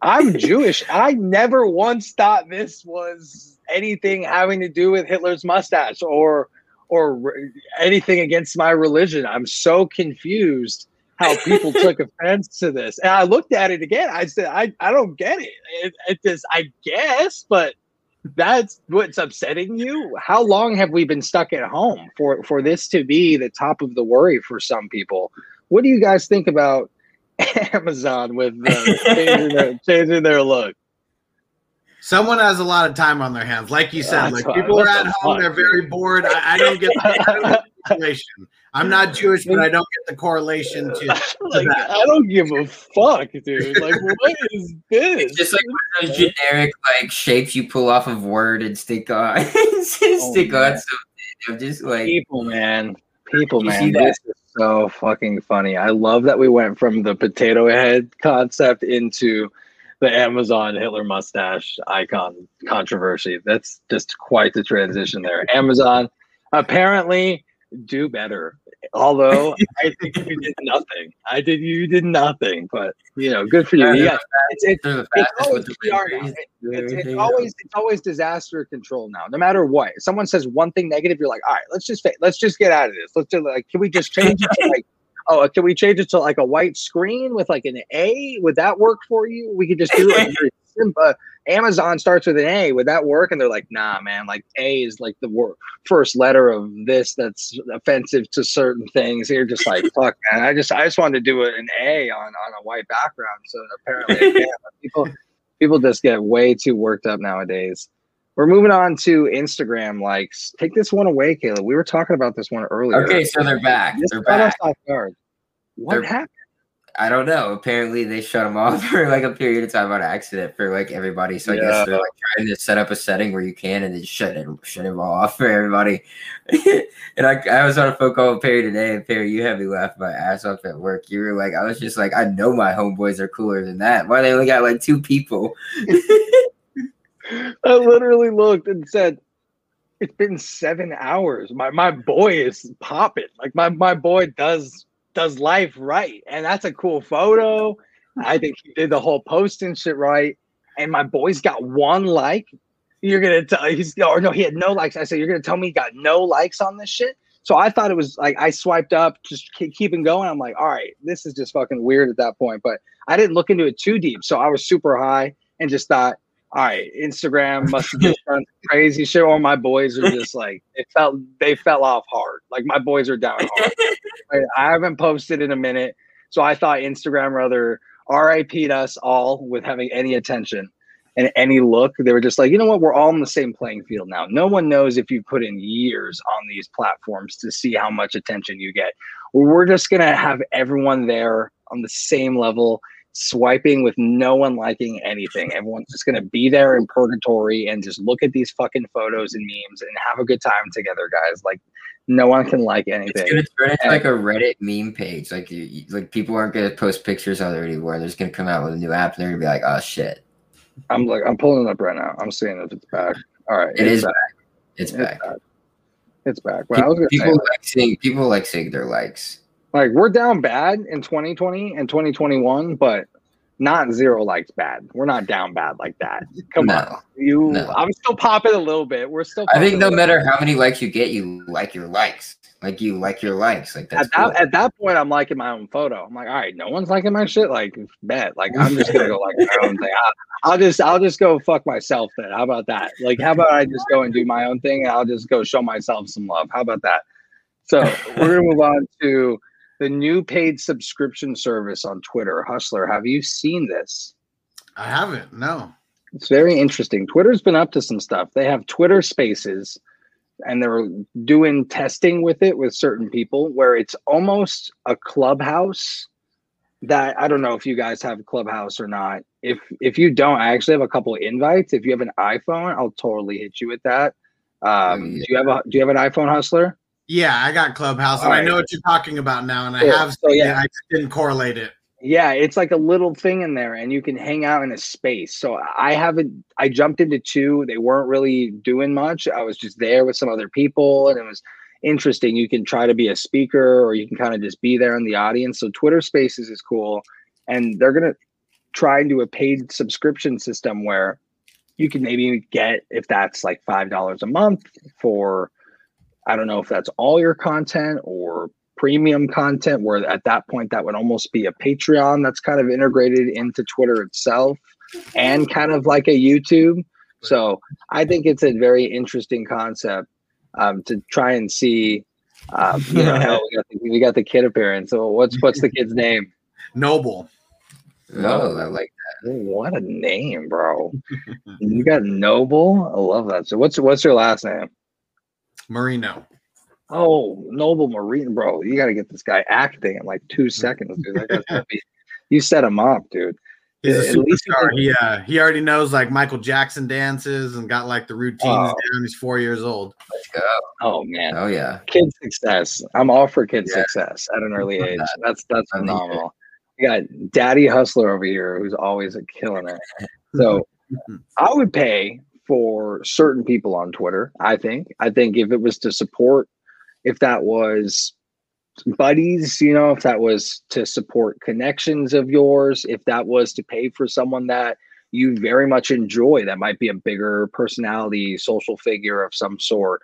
I'm Jewish. I never once thought this was anything having to do with Hitler's mustache or or anything against my religion. I'm so confused how people took (laughs) offense to this. And I looked at it again. I said, I, I don't get it. It, it just, I guess, but that's what's upsetting you? How long have we been stuck at home for for this to be the top of the worry for some people? What do you guys think about (laughs) amazon with uh, changing, their, (laughs) changing their look? Someone has a lot of time on their hands like you said like people are at home they're very bored. I, I don't get the (laughs) correlation i'm not jewish but i don't get the correlation to, (laughs) to like, i don't give a fuck dude. (laughs) Like what is this? It's just like one of those generic like shapes you pull off of word and stick on. (laughs) Oh, stick oh, on something. I'm just like people man. People man. this is so fucking funny. I love that we went from the potato head concept into the Amazon Hitler mustache icon controversy. That's just quite the transition there. Amazon apparently do better. Although (laughs) I think you did nothing. I did you did nothing, but you know, good for you. Yeah, it's, it's, it's, always it's, it's, always it's always disaster control now. No matter what, if someone says one thing negative, you're like, all right, let's just say, let's just get out of this. Let's do like, can we just change it to like oh, can we change it to like a white screen with like an A? Would that work for you? We could just do it. (laughs) Uh, Amazon starts with an A. Would that work? And they're like, nah, man. Like A is like the wor- first letter of this that's offensive to certain things. You're just like, (laughs) fuck, man. I just I just wanted to do an A on on a white background. So apparently, (laughs) people people just get way too worked up nowadays. We're moving on to Instagram likes. Take this one away, Caleb. We were talking about this one earlier. Okay, so they're back. This they're back. Off guard. What they're, happened? I don't know. Apparently, they shut them off (laughs) for like a period of time on accident for like everybody. So I guess they're like trying to set up a setting where you can and then shut it shut it off for everybody. (laughs) and I, I was on a phone call with Perry today, and Perry, you had me laugh my ass off at work. You were like, I was just like, I know my homeboys are cooler than that. Why they only got like two people? (laughs) I literally looked and said, it's been seven hours. My my boy is popping. Like my my boy does does life right, and that's a cool photo. I think he did the whole post and shit right. And my boy's got one like. You're gonna tell he's or no, he had no likes. I said you're gonna tell me he got no likes on this shit. So I thought it was like I swiped up, just keep, keeping going. I'm like, all right, this is just fucking weird at that point. But I didn't look into it too deep, so I was super high and just thought, all right, Instagram must have just done crazy shit, or my boys are just like it felt they fell off hard. Like my boys are down hard. (laughs) I haven't posted in a minute, so I thought Instagram rather RIP'd us all with having any attention and any look. They were just like, you know what, we're all in the same playing field now. No one knows if you put in years on these platforms to see how much attention you get. We're just gonna have everyone there on the same level swiping with no one liking anything. Everyone's just gonna be there in purgatory and just look at these fucking photos and memes and have a good time together, guys. Like no one can like anything. It's gonna turn into like a Reddit meme page. Like you, like people aren't gonna post pictures of it anymore. They're just gonna come out with a new app and they're gonna be like, oh shit. I'm like I'm pulling it up right now. I'm seeing if it's back. All right. It is back. back. It's, it's back. back. It's back. Well, people, people like seeing people like seeing their likes. Like we're down bad in 2020 and 2021, but not zero likes bad. We're not down bad like that. Come no, on, you. No. I'm still popping a little bit. We're still. I think no matter how many likes you get, you like your likes. Like you like your likes. Like that's at that, cool. at that point, I'm liking my own photo. I'm like, all right, no one's liking my shit. Like, bet. Like, I'm just gonna go like my own thing. I'll, I'll just, I'll just go fuck myself. Then, how about that? Like, how about I just go and do my own thing, and I'll just go show myself some love. How about that? So we're gonna move on to the new paid subscription service on Twitter, Hustler. Have you seen this? I haven't. No. It's very interesting. Twitter's been up to some stuff. They have Twitter Spaces, and they're doing testing with it with certain people, where it's almost a clubhouse. That I don't know if you guys have a Clubhouse or not. If if you don't, I actually have a couple invites. If you have an iPhone, I'll totally hit you with that. Um, yeah. Do you have a Do you have an iPhone, Hustler? Yeah, I got Clubhouse, All and right. I know what you're talking about now, and I have so, yeah. I didn't correlate it. Yeah, it's like a little thing in there, and you can hang out in a space. So I haven't. I jumped into two. They weren't really doing much. I was just there with some other people, and it was interesting. You can try to be a speaker, or you can kind of just be there in the audience. So Twitter Spaces is cool, and they're gonna try and do a paid subscription system where you can maybe get if that's like five dollars a month for I don't know if that's all your content or premium content, where at that point that would almost be a Patreon that's kind of integrated into Twitter itself and kind of like a YouTube. So I think it's a very interesting concept um, to try and see. Um, you know, hell, we got, the, we got the kid appearance. So what's what's the kid's name? Noble. Oh, I like that. What a name, bro! you got Noble. I love that. So what's what's your last name? Marino. Oh, Noble Marino, bro. You got to get this guy acting in like two seconds, dude. Be, you set him up, dude. He's a superstar. He uh, he already knows like Michael Jackson dances and got like the routines oh. down. He's four years old. Let's go. Oh man. Oh yeah. Kid success. I'm all for kid yeah. success at an early age. That. That's that's phenomenal. You got Daddy Hustler over here who's always killing (laughs) it. So (laughs) I would pay for certain people on Twitter. I think. I think if it was to support, if that was buddies, you know, if that was to support connections of yours, if that was to pay for someone that you very much enjoy, that might be a bigger personality, social figure of some sort.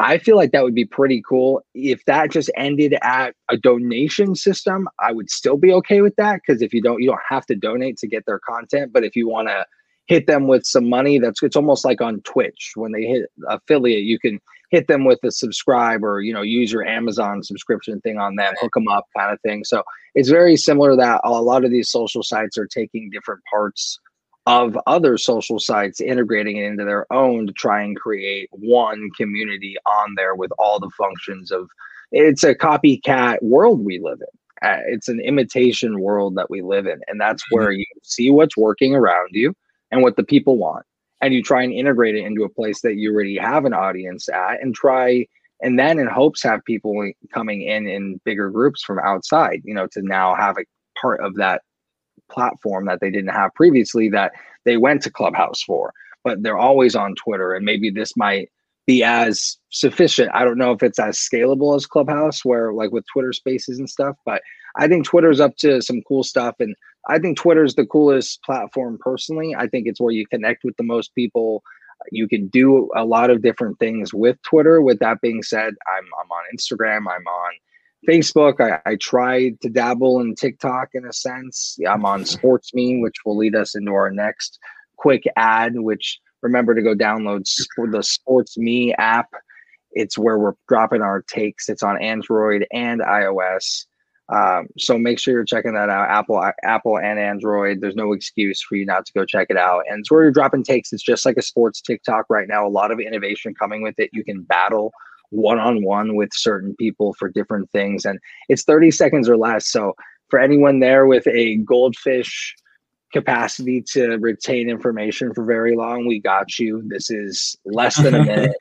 I feel like that would be pretty cool. If that just ended at a donation system, I would still be okay with that because if you don't, you don't have to donate to get their content. But if you want to hit them with some money. That's it's almost like on Twitch when they hit affiliate, you can hit them with a subscribe or you know use your Amazon subscription thing on them, hook them up, kind of thing. So it's very similar that a lot of these social sites are taking different parts of other social sites, integrating it into their own to try and create one community on there with all the functions of. It's a copycat world we live in. Uh, it's an imitation world that we live in, and that's mm-hmm. where you see what's working around you and what the people want and you try and integrate it into a place that you already have an audience at and try and then in hopes have people coming in in bigger groups from outside you know to now have a part of that platform that they didn't have previously that they went to clubhouse for but they're always on twitter and maybe this might be as sufficient. I don't know if it's as scalable as Clubhouse, where like with Twitter Spaces and stuff, but I think Twitter's up to some cool stuff, and I think Twitter is the coolest platform personally. I think it's where you connect with the most people. You can do a lot of different things with Twitter. With that being said, I'm I'm on Instagram. I'm on Facebook. I, I tried to dabble in TikTok in a sense. I'm on Sports Me, which will lead us into our next quick ad. Which remember to go download the Sports Me app. It's where we're dropping our takes. It's on Android and iOS. Um, so make sure you're checking that out. Apple, Apple, and Android. There's no excuse for you not to go check it out. And it's where you're dropping takes. It's just like a sports TikTok right now. A lot of innovation coming with it. You can battle one on one with certain people for different things, and it's 30 seconds or less. So for anyone there with a goldfish capacity to retain information for very long, we got you. This is less than a (laughs) minute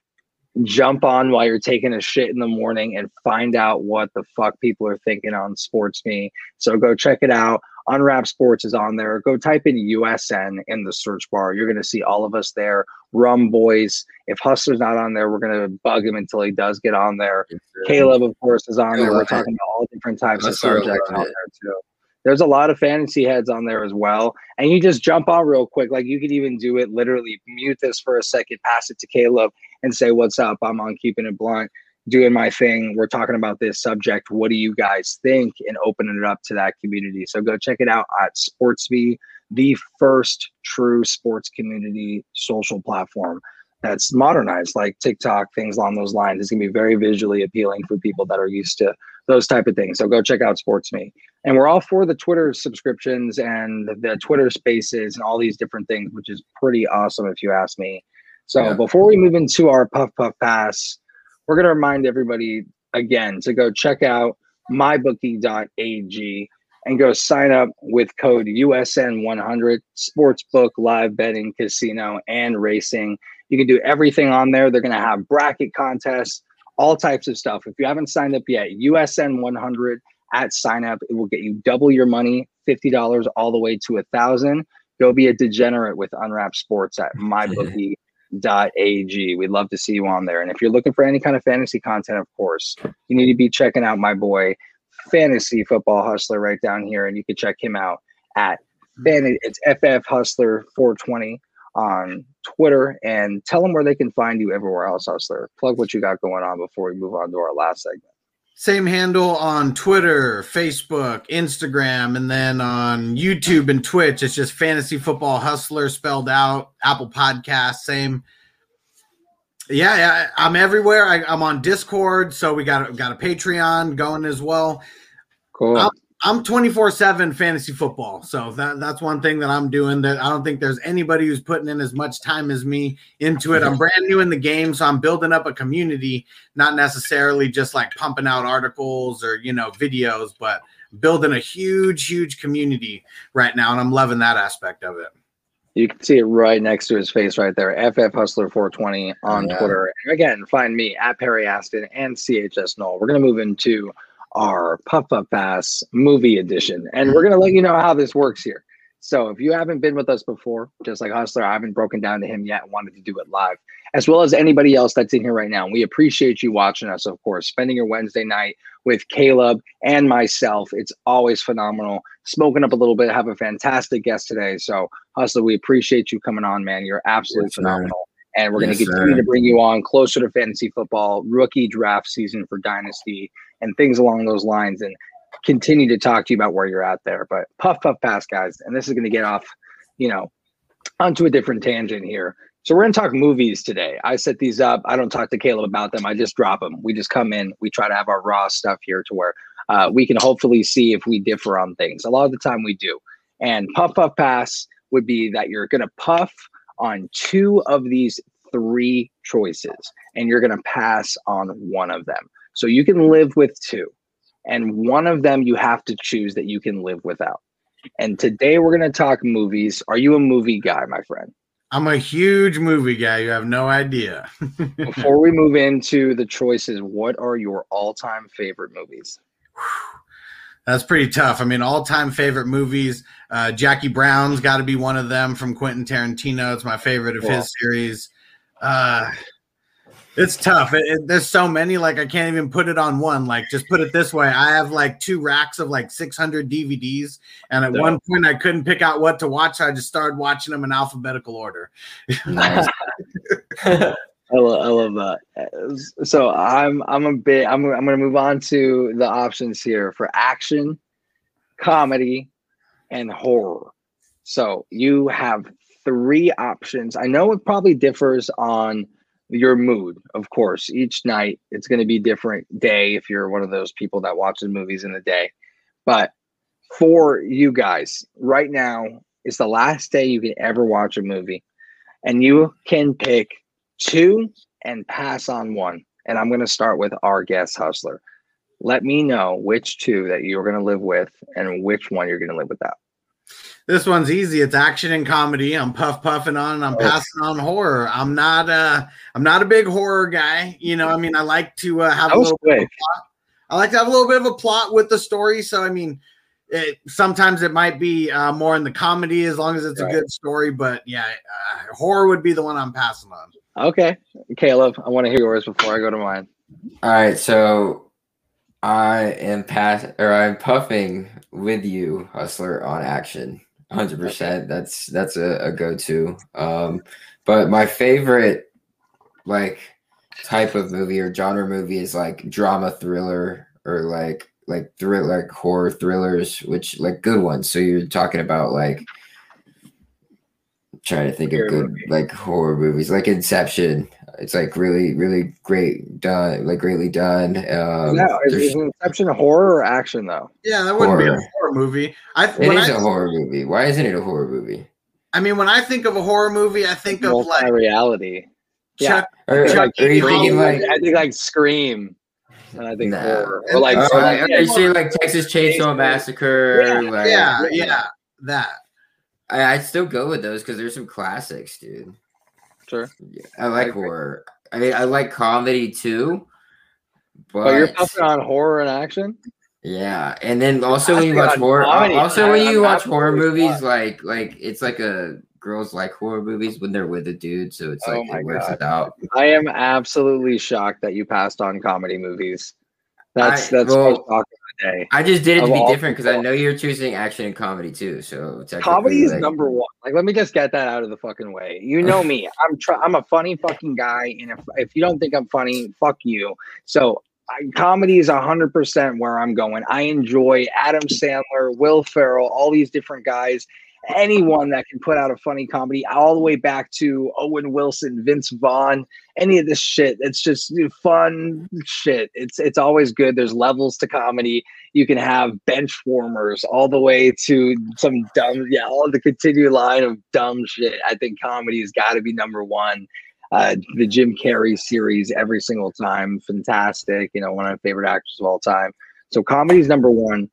jump on while you're taking a shit in the morning and find out what the fuck people are thinking on Sports Me. So go check it out. Unwrap Sports is on there. Go type in USN in the search bar. You're going to see all of us there. Rum Boys. If Hustler's not on there, we're going to bug him until he does get on there. Caleb, of course, is on there. We're talking about all different types of subjects on there too. There's a lot of fantasy heads on there as well. And you just jump on real quick. Like you could even do it literally mute this for a second, pass it to Caleb, and say, What's up? I'm on keeping it blunt, doing my thing. We're talking about this subject. What do you guys think? And opening it up to that community. So go check it out at SportsMe, the first true sports community social platform that's modernized like TikTok, things along those lines. It's gonna be very visually appealing for people that are used to those type of things. So go check out Sports Me. And we're all for the Twitter subscriptions and the Twitter spaces and all these different things, which is pretty awesome if you ask me. So yeah. before we move into our Puff Puff Pass, we're going to remind everybody again to go check out mybookie.ag and go sign up with code USN100 Sportsbook, live betting, casino, and racing. You can do everything on there. They're going to have bracket contests, all types of stuff. If you haven't signed up yet, USN100 at sign up, it will get you double your money, $50 all the way to a thousand. Go be a degenerate with Unwrap Sports at (laughs) mybookie.ag. We'd love to see you on there. And if you're looking for any kind of fantasy content, of course, you need to be checking out my boy, Fantasy Football Hustler, right down here. And you can check him out at it's FF Hustler 420 on Twitter and tell them where they can find you everywhere else, Hustler. Plug what you got going on before we move on to our last segment. Same handle on Twitter, Facebook, Instagram, and then on YouTube and Twitch. It's just Fantasy Football Hustler spelled out. Apple Podcast, same. Yeah, yeah, I'm everywhere. I, am on Discord, so we got got a Patreon going as well. Cool. I'm, I'm 24 7 fantasy football. So that, that's one thing that I'm doing that I don't think there's anybody who's putting in as much time as me into it. I'm (laughs) brand new in the game. So I'm building up a community, not necessarily just like pumping out articles or, you know, videos, but building a huge, huge community right now. And I'm loving that aspect of it. You can see it right next to his face right there. FF Hustler 420 on yeah. Twitter. And again, find me at Perry Aston and CHS Null. We're going to move into our Puff Up Pass movie edition. And we're going to let you know how this works here. So if you haven't been with us before, just like Hustler, I haven't broken down to him yet and wanted to do it live, as well as anybody else that's in here right now. And we appreciate you watching us, of course, spending your Wednesday night with Caleb and myself. It's always phenomenal. Smoking up a little bit, have a fantastic guest today. So, Hustler, we appreciate you coming on, man. You're absolutely yes, phenomenal. And we're yes, going to continue to bring you on closer to fantasy football, rookie draft season for Dynasty, and things along those lines and continue to talk to you about where you're at there. But puff, puff, pass, guys. And this is going to get off, you know, onto a different tangent here. So we're going to talk movies today. I set these up. I don't talk to Caleb about them. I just drop them. We just come in. We try to have our raw stuff here to where uh, we can hopefully see if we differ on things. A lot of the time we do. And puff, puff, pass would be that you're going to puff on two of these three choices and you're going to pass on one of them. So you can live with two, and one of them you have to choose that you can live without. And today we're going to talk movies. Are you a movie guy, my friend? I'm a huge movie guy. You have no idea. (laughs) Before we move into the choices, what are your all time favorite movies? That's pretty tough. I mean, all time favorite movies. Uh, Jackie Brown's got to be one of them from Quentin Tarantino. It's my favorite of cool. his series. Uh, It's tough. It, it, there's so many. Like I can't even put it on one. Like just put it this way: I have like two racks of like 600 DVDs, and at yeah. one point I couldn't pick out what to watch. So I just started watching them in alphabetical order. (laughs) Nice. I love, I love that. So I'm I'm a bit I'm I'm going to move on to the options here for action, comedy, and horror. So you have three options. I know it probably differs on your mood, of course. Each night it's going to be different day if you're one of those people that watches movies in the day. But for you guys, right now is the last day you can ever watch a movie, and you can pick two and pass on one. And I'm going to start with our guest hustler. Let me know which two that you're going to live with and which one you're going to live without. This one's easy. It's action and comedy. I'm puff puffing on. And I'm oh. passing on horror. I'm not a. I'm not a big horror guy. You know, I mean, I like to uh, have a little bit of plot. I like to have a little bit of a plot with the story. So, I mean, it, sometimes it might be uh, more in the comedy as long as it's right. a good story. But yeah, uh, horror would be the one I'm passing on. Okay, Caleb, I want to hear yours before I go to mine. All right, so I am pass or I'm puffing with you, hustler, on action. Hundred percent. That's that's a, a go-to. Um, but my favorite like type of movie or genre movie is like drama thriller or like like thriller like horror thrillers, which like good ones. So you're talking about like trying to think of good like horror movies, like Inception. It's like really, really great done, like greatly done. Um, no, is, is Inception a horror or action though? Yeah, that wouldn't horror. be a horror movie. I, it is I, a horror movie. Why isn't it a horror movie? I mean, when I think of a horror movie, I think of like reality. Yeah, or, are you thinking like I think like Scream. And I think nah. horror. Or like, uh, or like, yeah, you see like Texas Chainsaw Massacre. Yeah, like, yeah, yeah, that. I, I'd still go with those because there's some classics, dude. Sure. Yeah, I like I horror. I mean, I like comedy too. But, but you're pumping on horror and action. Yeah, and then also when you watch horror, comedy, also when you watch horror movies, like like it's like a girls like horror movies when they're with a dude, so it's like oh it works God. it out. I am absolutely shocked that you passed on comedy movies. That's I, that's well, day. I just did it to be different because I know you're choosing action and comedy too. So comedy is like, number one. Like, let me just get that out of the fucking way. You know me. (laughs) I'm try- I'm a funny fucking guy, and if if you don't think I'm funny, fuck you. So I, comedy is hundred percent where I'm going. I enjoy Adam Sandler, Will Ferrell, all these different guys anyone that can put out a funny comedy, all the way back to Owen Wilson, Vince Vaughn, any of this shit. It's just fun shit. It's it's always good. There's levels to comedy. You can have bench warmers all the way to some dumb, yeah, all the continued line of dumb shit. I think comedy has got to be number one. Uh, the Jim Carrey series every single time, fantastic. You know, one of my favorite actors of all time. So comedy is number one.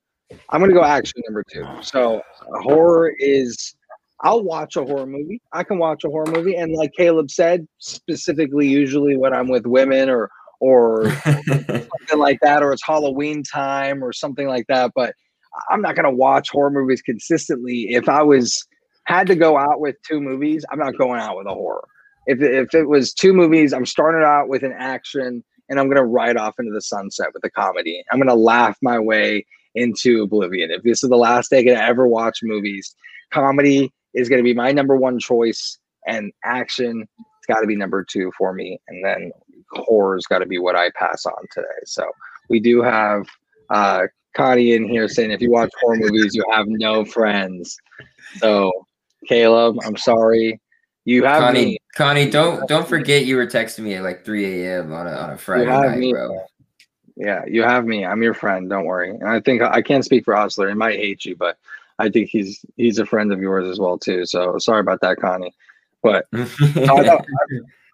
I'm gonna go action number two. So horror is I'll watch a horror movie. I can watch a horror movie, and like Caleb said, specifically, usually when I'm with women or or (laughs) something like that, or it's Halloween time or something like that. But I'm not gonna watch horror movies consistently. If I was had to go out with two movies, I'm not going out with a horror. If if it was two movies, I'm starting out with an action, and I'm gonna ride off into the sunset with a comedy. I'm gonna laugh my way into oblivion. If this is the last day I can ever watch movies, comedy is going to be my number one choice, and action it's got to be number two for me, and then horror's got to be what I pass on today. So we do have uh, Connie in here saying if you watch horror movies, you have no friends. So Caleb, I'm sorry. You have Connie. Me. Connie, don't don't forget you were texting me at like 3 a.m. on a on a Friday night, me, bro. Yeah, you have me. I'm your friend. Don't worry. And I think I can't speak for Hustler. He might hate you, but I think he's he's a friend of yours as well too. So sorry about that, Connie. But (laughs) I, thought,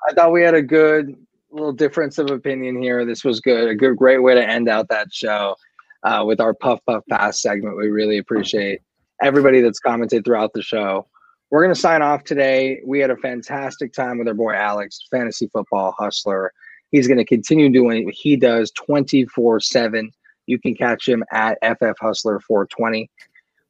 I thought we had a good little difference of opinion here. This was good. A good, great way to end out that show uh, with our puff puff pass segment. We really appreciate everybody that's commented throughout the show. We're gonna sign off today. We had a fantastic time with our boy Alex, fantasy football hustler. He's going to continue doing what he does 24 7. You can catch him at FF Hustler 420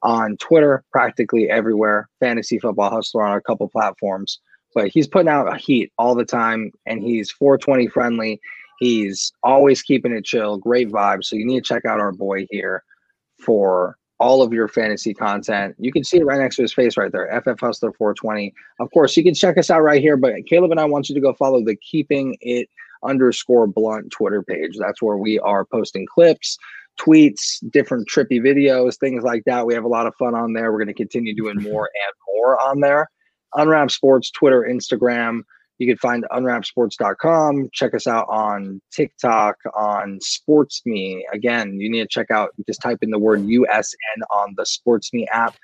on Twitter, practically everywhere. Fantasy Football Hustler on a couple platforms. but he's putting out a heat all the time and he's 420 friendly. He's always keeping it chill, great vibes. So you need to check out our boy here for all of your fantasy content. You can see it right next to his face right there, FF Hustler 420. Of course, you can check us out right here, but Caleb and I want you to go follow the Keeping It underscore blunt Twitter page. That's where we are posting clips, tweets, different trippy videos, things like that. We have a lot of fun on there. We're going to continue doing (laughs) more and more on there. Unwrap Sports, Twitter, Instagram. You can find unwrapsports.com. Check us out on TikTok, on SportsMe. Again, you need to check out, just type in the word USN on the SportsMe app.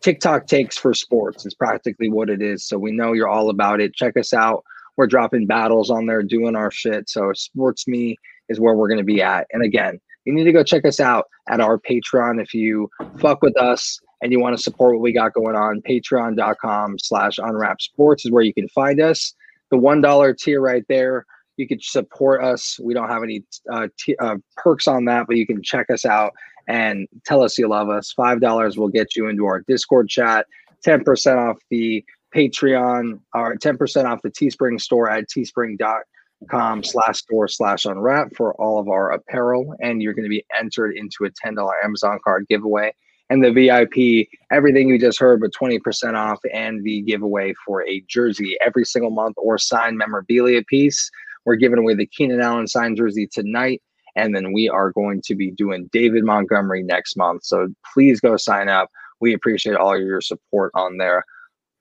TikTok takes for sports is practically what it is. So we know you're all about it. Check us out. We're dropping battles on there, doing our shit. So sports me is where we're going to be at. And again, you need to go check us out at our Patreon if you fuck with us and you want to support what we got going on. Patreon.com slash unwrap sports is where you can find us the one dollar tier right there. You could support us. We don't have any uh, t- uh, perks on that, but you can check us out and tell us you love us. Five dollars will get you into our Discord chat. Ten percent off the Patreon, or ten percent off the Teespring store at teespring.com slash store slash unwrap for all of our apparel, and you're going to be entered into a ten dollar Amazon card giveaway and the VIP, everything you just heard, but 20% off and the giveaway for a jersey every single month or signed memorabilia piece. We're giving away the Keenan Allen signed jersey tonight. And then we are going to be doing David Montgomery next month. So please go sign up. We appreciate all your support on there.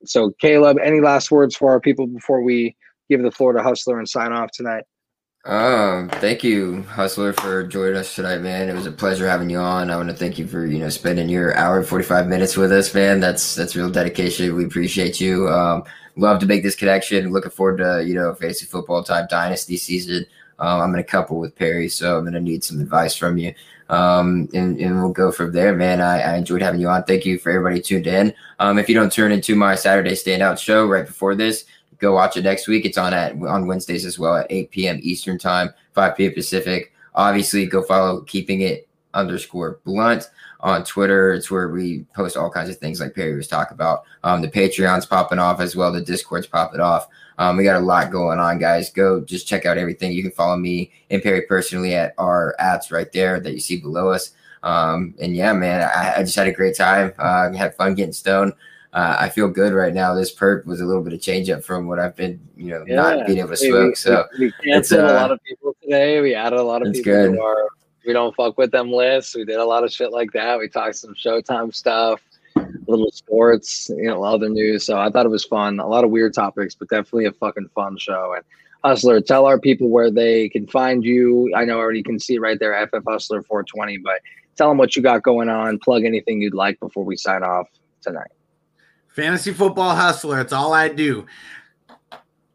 So, Caleb, any last words for our people before we give the floor to Hustler and sign off tonight? Um, thank you, Hustler, for joining us tonight, man. It was a pleasure having you on. I want to thank you for you know spending your hour and forty five minutes with us, man. That's that's real dedication. We appreciate you. Um, love to make this connection. Looking forward to you know fantasy football type dynasty season. Um, I'm in a couple with Perry, so I'm gonna need some advice from you. Um, and, and we'll go from there, man. I, I enjoyed having you on. Thank you for everybody tuned in. Um, if you don't turn into my Saturday standout show right before this, go watch it next week. It's on at on Wednesdays as well at 8 p.m. Eastern time, 5 p.m. Pacific. Obviously, go follow keeping it underscore blunt on Twitter. It's where we post all kinds of things like Perry was talking about. Um, the Patreon's popping off as well. The Discord's popping off. Um, we got a lot going on, guys. Go just check out everything. You can follow me and Perry personally at our ads right there that you see below us. Um, and yeah, man, I, I, just had a great time. Uh, had fun getting stoned uh, I feel good right now. This purp was a little bit of change up from what I've been, you know, yeah. not being able to smoke. We, so we, we canceled uh, a lot of people today. We added a lot of people good. to our we don't fuck with them lists. We did a lot of shit like that. We talked some Showtime stuff, little sports, you know, other news. So I thought it was fun. A lot of weird topics, but definitely a fucking fun show. And Hustler, tell our people where they can find you. I know already can see right there, FF Hustler 420, but tell them what you got going on. Plug anything you'd like before we sign off tonight. Fantasy football hustler. It's all I do.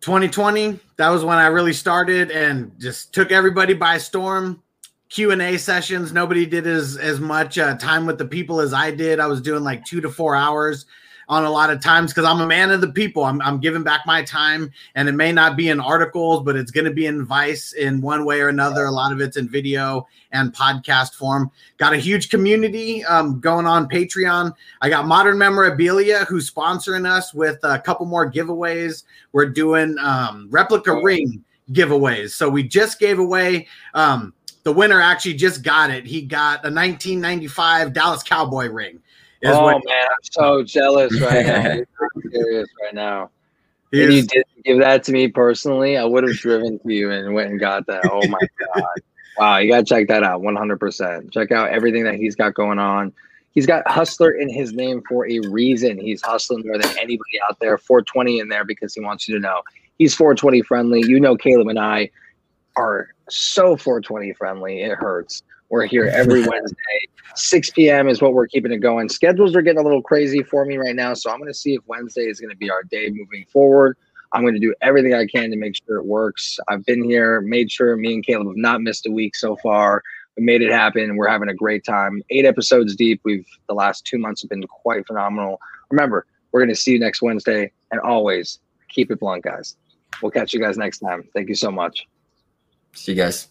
2020, that was when I really started and just took everybody by storm. Q and A sessions. Nobody did as as much uh, time with the people as I did. I was doing like two to four hours on a lot of times because I'm a man of the people. I'm, I'm giving back my time, and it may not be in articles, but it's going to be in Vice in one way or another. A lot of it's in video and podcast form. Got a huge community um, going on Patreon. I got Modern Memorabilia who's sponsoring us with a couple more giveaways. We're doing um, replica ring giveaways. So we just gave away. Um, the winner actually just got it. He got a 1995 Dallas Cowboy ring oh what, man, I'm so jealous right now. (laughs) I'm serious right now. If you didn't give that to me personally, I would have driven to you and went and got that. Oh my (laughs) god! Wow, you gotta check that out. 100. percent Check out everything that he's got going on. He's got hustler in his name for a reason. He's hustling more than anybody out there. 420 in there because he wants you to know he's 420 friendly. You know, Caleb and I are so 420 friendly. It hurts. We're here every (laughs) Wednesday. 6 p.m. is what we're keeping it going. Schedules are getting a little crazy for me right now, so I'm going to see if Wednesday is going to be our day moving forward. I'm going to do everything I can to make sure it works. I've been here, made sure me and Caleb have not missed a week so far. We made it happen. We're having a great time. Eight episodes deep. We've the last two months have been quite phenomenal. Remember, we're going to see you next Wednesday, and always keep it blunt, guys. We'll catch you guys next time. Thank you so much. See you guys.